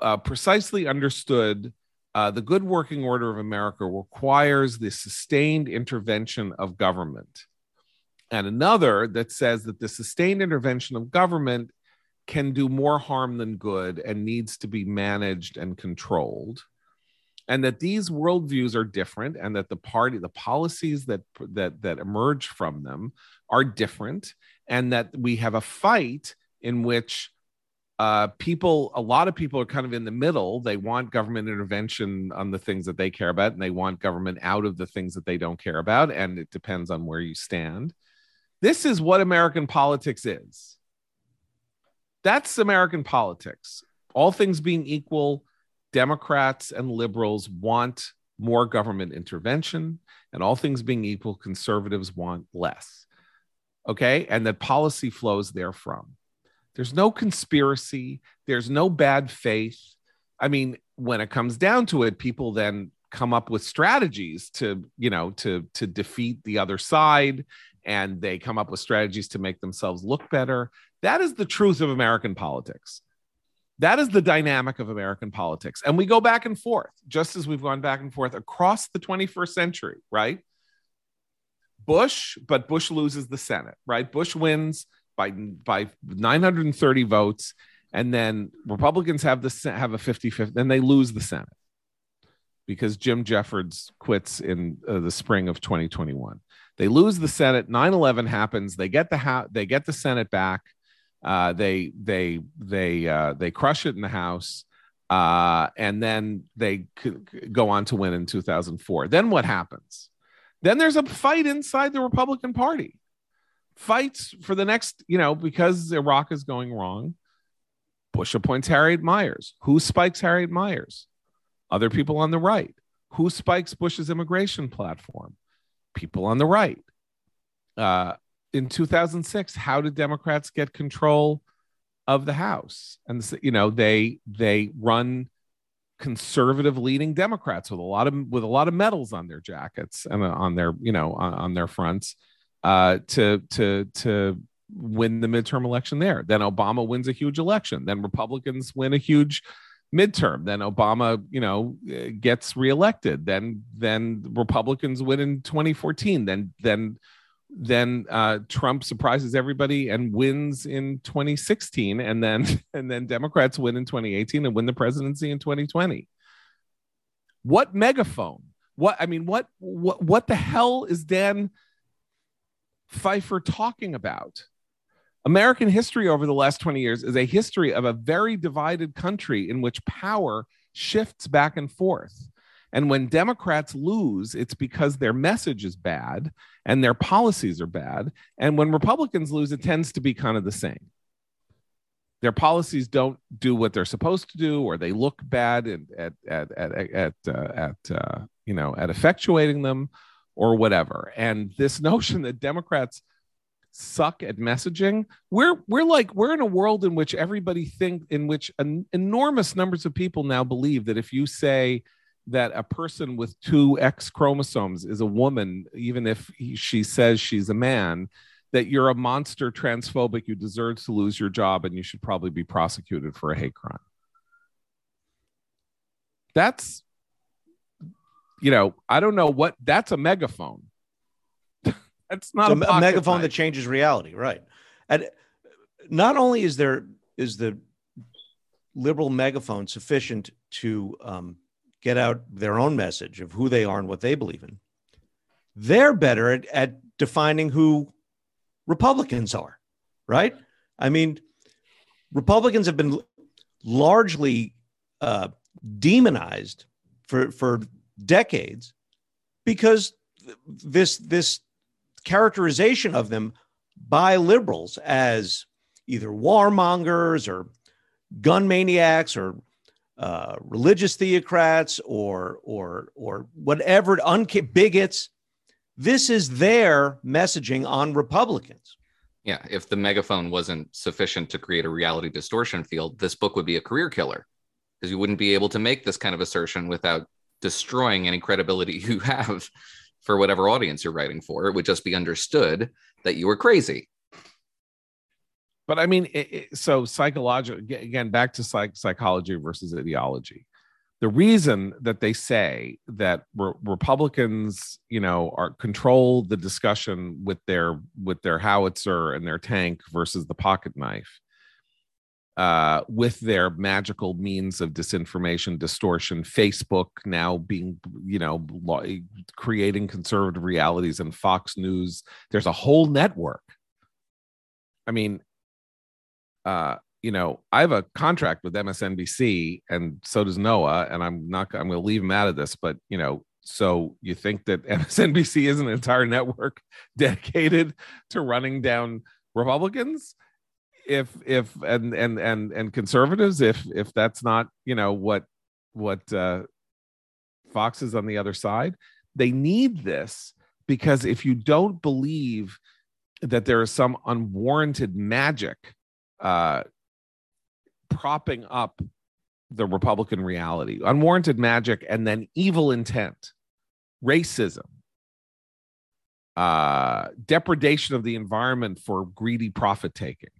uh, precisely understood. Uh, the good working order of America requires the sustained intervention of government. And another that says that the sustained intervention of government can do more harm than good and needs to be managed and controlled and that these worldviews are different and that the party the policies that that that emerge from them are different and that we have a fight in which uh, people a lot of people are kind of in the middle. They want government intervention on the things that they care about and they want government out of the things that they don't care about and it depends on where you stand. This is what american politics is that's American politics. All things being equal, Democrats and liberals want more government intervention, and all things being equal, conservatives want less. Okay. And that policy flows therefrom. There's no conspiracy, there's no bad faith. I mean, when it comes down to it, people then come up with strategies to, you know, to to defeat the other side and they come up with strategies to make themselves look better. That is the truth of American politics. That is the dynamic of American politics. And we go back and forth, just as we've gone back and forth across the 21st century, right? Bush, but Bush loses the Senate, right? Bush wins by, by 930 votes. And then Republicans have the have a 50-50, then they lose the Senate because Jim Jeffords quits in uh, the spring of 2021. They lose the Senate. 9/11 happens. They get the house. They get the Senate back. Uh, they they they uh, they crush it in the House, uh, and then they go on to win in 2004. Then what happens? Then there's a fight inside the Republican Party. Fights for the next, you know, because Iraq is going wrong. Bush appoints Harriet Miers. Who spikes Harriet Miers? Other people on the right. Who spikes Bush's immigration platform? People on the right. Uh, in 2006, how did Democrats get control of the House? And you know, they they run conservative leading Democrats with a lot of with a lot of medals on their jackets and uh, on their you know on, on their fronts uh, to to to win the midterm election there. Then Obama wins a huge election. Then Republicans win a huge midterm. Then Obama, you know, uh, gets reelected. Then then Republicans win in 2014. Then then then uh, Trump surprises everybody and wins in 2016, and then and then Democrats win in 2018 and win the presidency in 2020. What megaphone? What I mean, what what what the hell is Dan Pfeiffer talking about? American history over the last 20 years is a history of a very divided country in which power shifts back and forth. And when Democrats lose, it's because their message is bad and their policies are bad. And when Republicans lose, it tends to be kind of the same. Their policies don't do what they're supposed to do, or they look bad at at at at uh, at uh, you know at effectuating them, or whatever. And this notion that Democrats suck at messaging we're we're like we're in a world in which everybody think in which an enormous numbers of people now believe that if you say that a person with two x chromosomes is a woman even if he, she says she's a man that you're a monster transphobic you deserve to lose your job and you should probably be prosecuted for a hate crime that's you know i don't know what that's a megaphone that's not So a, a, megaphone knife. that changes reality, right? And not only is there is the liberal megaphone sufficient to um, get out their own message of who they are and what they believe in. They're better at, at defining who Republicans are, right? I mean, Republicans have been largely uh, demonized for for decades because this this characterization of them by liberals as either warmongers or gun maniacs or uh, religious theocrats or or or whatever unca- bigots. This is their messaging on Republicans. Yeah, if the megaphone wasn't sufficient to create a reality distortion field, this book would be a career killer because you wouldn't be able to make this kind of assertion without destroying any credibility you have for whatever audience you're writing for. It would just be understood that you were crazy. But I mean, it, it, so psychological again, back to psych, psychology versus ideology. The reason that they say that re- Republicans, you know, are control the discussion with their with their howitzer and their tank versus the pocket knife, uh, with their magical means of disinformation, distortion, Facebook now being, you know, creating conservative realities and Fox News. There's a whole network. I mean, uh, you know, I have a contract with MSNBC, and so does Noah, and I'm not. I'm going to leave him out of this, but you know, so you think that MSNBC is an entire network dedicated to running down Republicans? If if and and and and conservatives, if if that's not you know what what uh, Fox is on the other side, they need this because if you don't believe that there is some unwarranted magic uh, propping up the Republican reality, unwarranted magic, and then evil intent, racism, uh, depredation of the environment for greedy profit taking,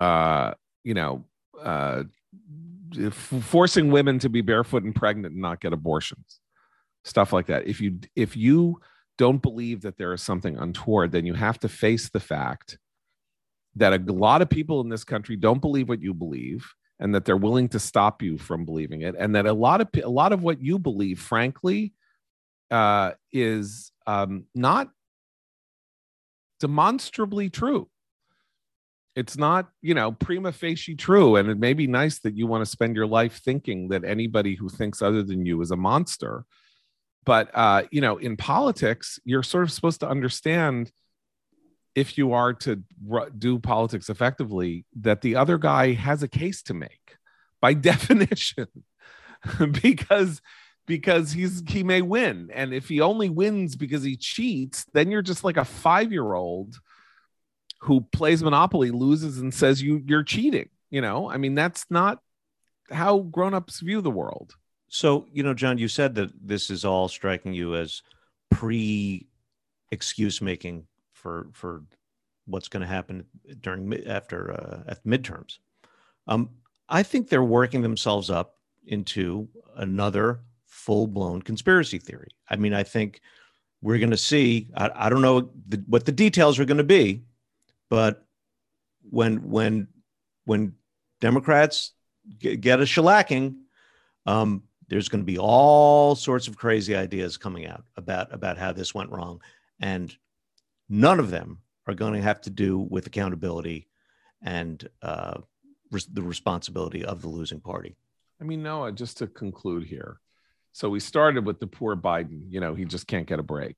uh, you know, uh, f- forcing women to be barefoot and pregnant and not get abortions, stuff like that. If you if you don't believe that there is something untoward, then you have to face the fact that a lot of people in this country don't believe what you believe and that they're willing to stop you from believing it. And that a lot of a lot of what you believe frankly uh, is um, not demonstrably true. It's not you know prima facie true. And it may be nice that you want to spend your life thinking that anybody who thinks other than you is a monster. But uh, you know in politics you're sort of supposed to understand if you are to do politics effectively, that the other guy has a case to make by definition, because because he's he may win, and if he only wins because he cheats, then you're just like a five year old who plays Monopoly, loses, and says you you're cheating. You know, I mean that's not how grown-ups view the world. So, you know, John, you said that this is all striking you as pre excuse making for for what's going to happen during after uh, at midterms. Um, I think they're working themselves up into another full blown conspiracy theory. I mean, I think we're going to see. I, I don't know the, what the details are going to be, but when when when Democrats get, get a shellacking, um, there's going to be all sorts of crazy ideas coming out about about how this went wrong, and none of them are going to have to do with accountability and uh, res- the responsibility of the losing party. I mean, Noah, just to conclude here. So we started with the poor Biden, you know, he just can't get a break.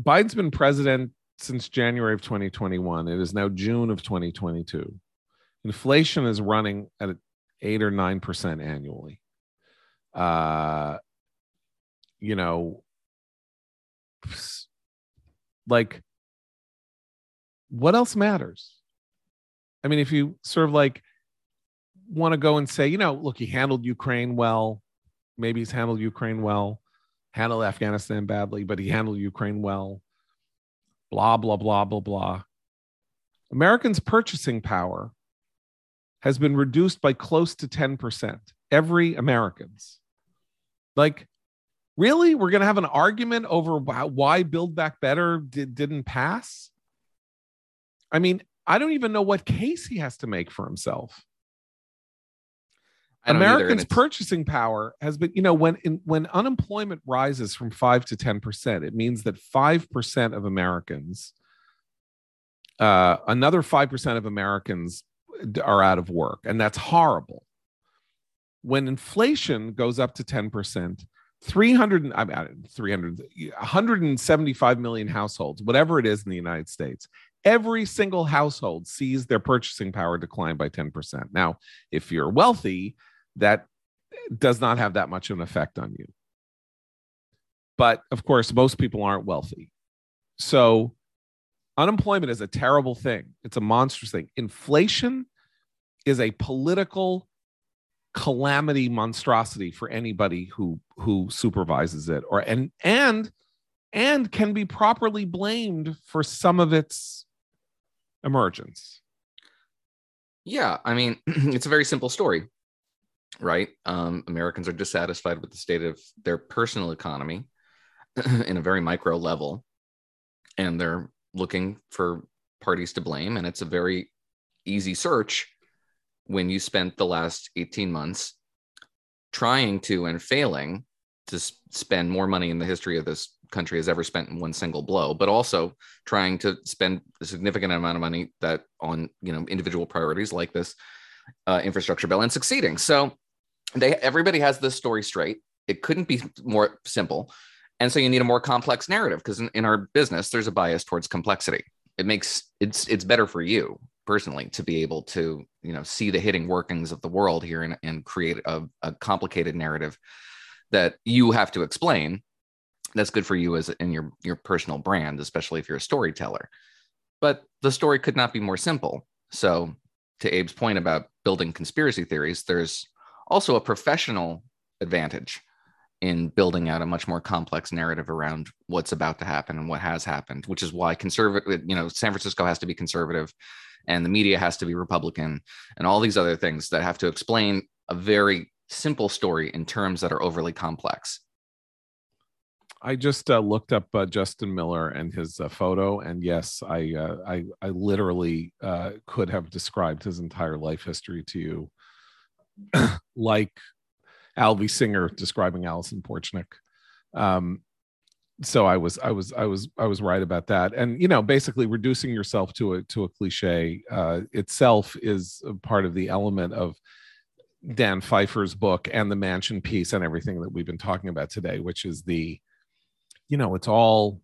Biden's been president since January of 2021. It is now June of 2022. Inflation is running at eight or nine percent annually. Uh, you know, like what else matters? I mean if you sort of like want to go and say you know look he handled ukraine well. Maybe he's handled ukraine well. Handled afghanistan badly but he handled ukraine well. Blah blah blah blah blah. Americans purchasing power has been reduced by close to 10% every americans. Like Really? We're going to have an argument over why Build Back Better did, didn't pass? I mean, I don't even know what case he has to make for himself. Americans' purchasing power has been, you know, when in, when unemployment rises from five to ten percent, it means that five percent of Americans, uh, another five percent of Americans are out of work, and that's horrible. When inflation goes up to ten percent, three hundred, I'm at 300, 175 million households, whatever it is in the United States, every single household sees their purchasing power decline by ten percent. Now, if you're wealthy, that does not have that much of an effect on you. But of course, most people aren't wealthy. So unemployment is a terrible thing. It's a monstrous thing. Inflation is a political calamity monstrosity for anybody who who supervises it or and and and can be properly blamed for some of its emergence. Yeah, I mean, it's a very simple story, right? Um, Americans are dissatisfied with the state of their personal economy in a very micro level, and they're looking for parties to blame. And it's a very easy search when you spent the last 18 months trying to and failing to spend more money in the history of this country has ever spent in one single blow, but also trying to spend a significant amount of money that on you know individual priorities like this uh, infrastructure bill and succeeding. So they everybody has this story straight. It couldn't be more simple, and so you need a more complex narrative because in, in our business there's a bias towards complexity. It makes it's it's better for you personally to be able to you know see the hitting workings of the world here and, and create a, a complicated narrative that you have to explain that's good for you as in your your personal brand especially if you're a storyteller. But the story could not be more simple. So to abe's point about building conspiracy theories there's also a professional advantage in building out a much more complex narrative around what's about to happen and what has happened which is why conservative you know san francisco has to be conservative and the media has to be republican and all these other things that have to explain a very simple story in terms that are overly complex. I just uh, looked up uh, Justin Miller and his uh, photo, and yes, I uh, I I literally uh, could have described his entire life history to you, like Alvy Singer describing Allison Portchnik. Um, so I was I was I was I was right about that, and you know, basically reducing yourself to a to a cliche uh, itself is part of the element of Dan Pfeiffer's book and the Manchin piece and everything that we've been talking about today, which is the you know it's all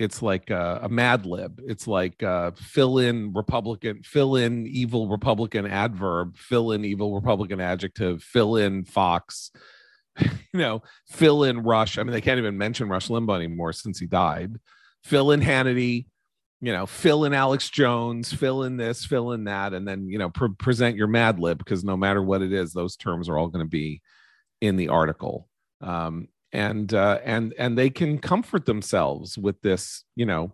it's like a, a mad lib. It's like uh, fill in republican fill in evil republican adverb fill in evil republican adjective fill in fox you know fill in rush. I mean they can't even mention rush limbaugh anymore since he died. Fill in hannity you know fill in alex jones fill in this fill in that and then you know pre- present your mad lib because no matter what it is those terms are all going to be in the article. Um, and uh, and and they can comfort themselves with this, you know,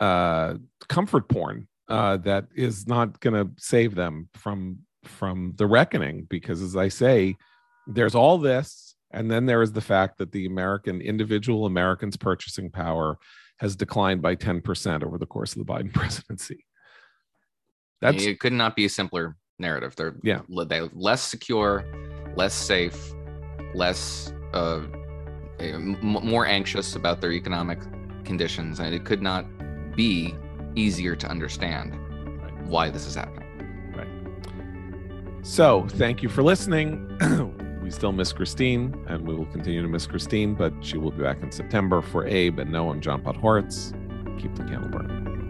uh, comfort porn uh, that is not going to save them from from the reckoning. Because, as I say, there's all this, and then there is the fact that the American individual Americans' purchasing power has declined by ten percent over the course of the Biden presidency. That's it could not be a simpler narrative they're Yeah. they're less secure less safe less uh, more anxious about their economic conditions and it could not be easier to understand why this is happening Right. So, thank you for listening. we still miss Christine, and we will continue to miss Christine, but she will be back in September for Abe and Noah and John Podhoretz. Keep the candle burning.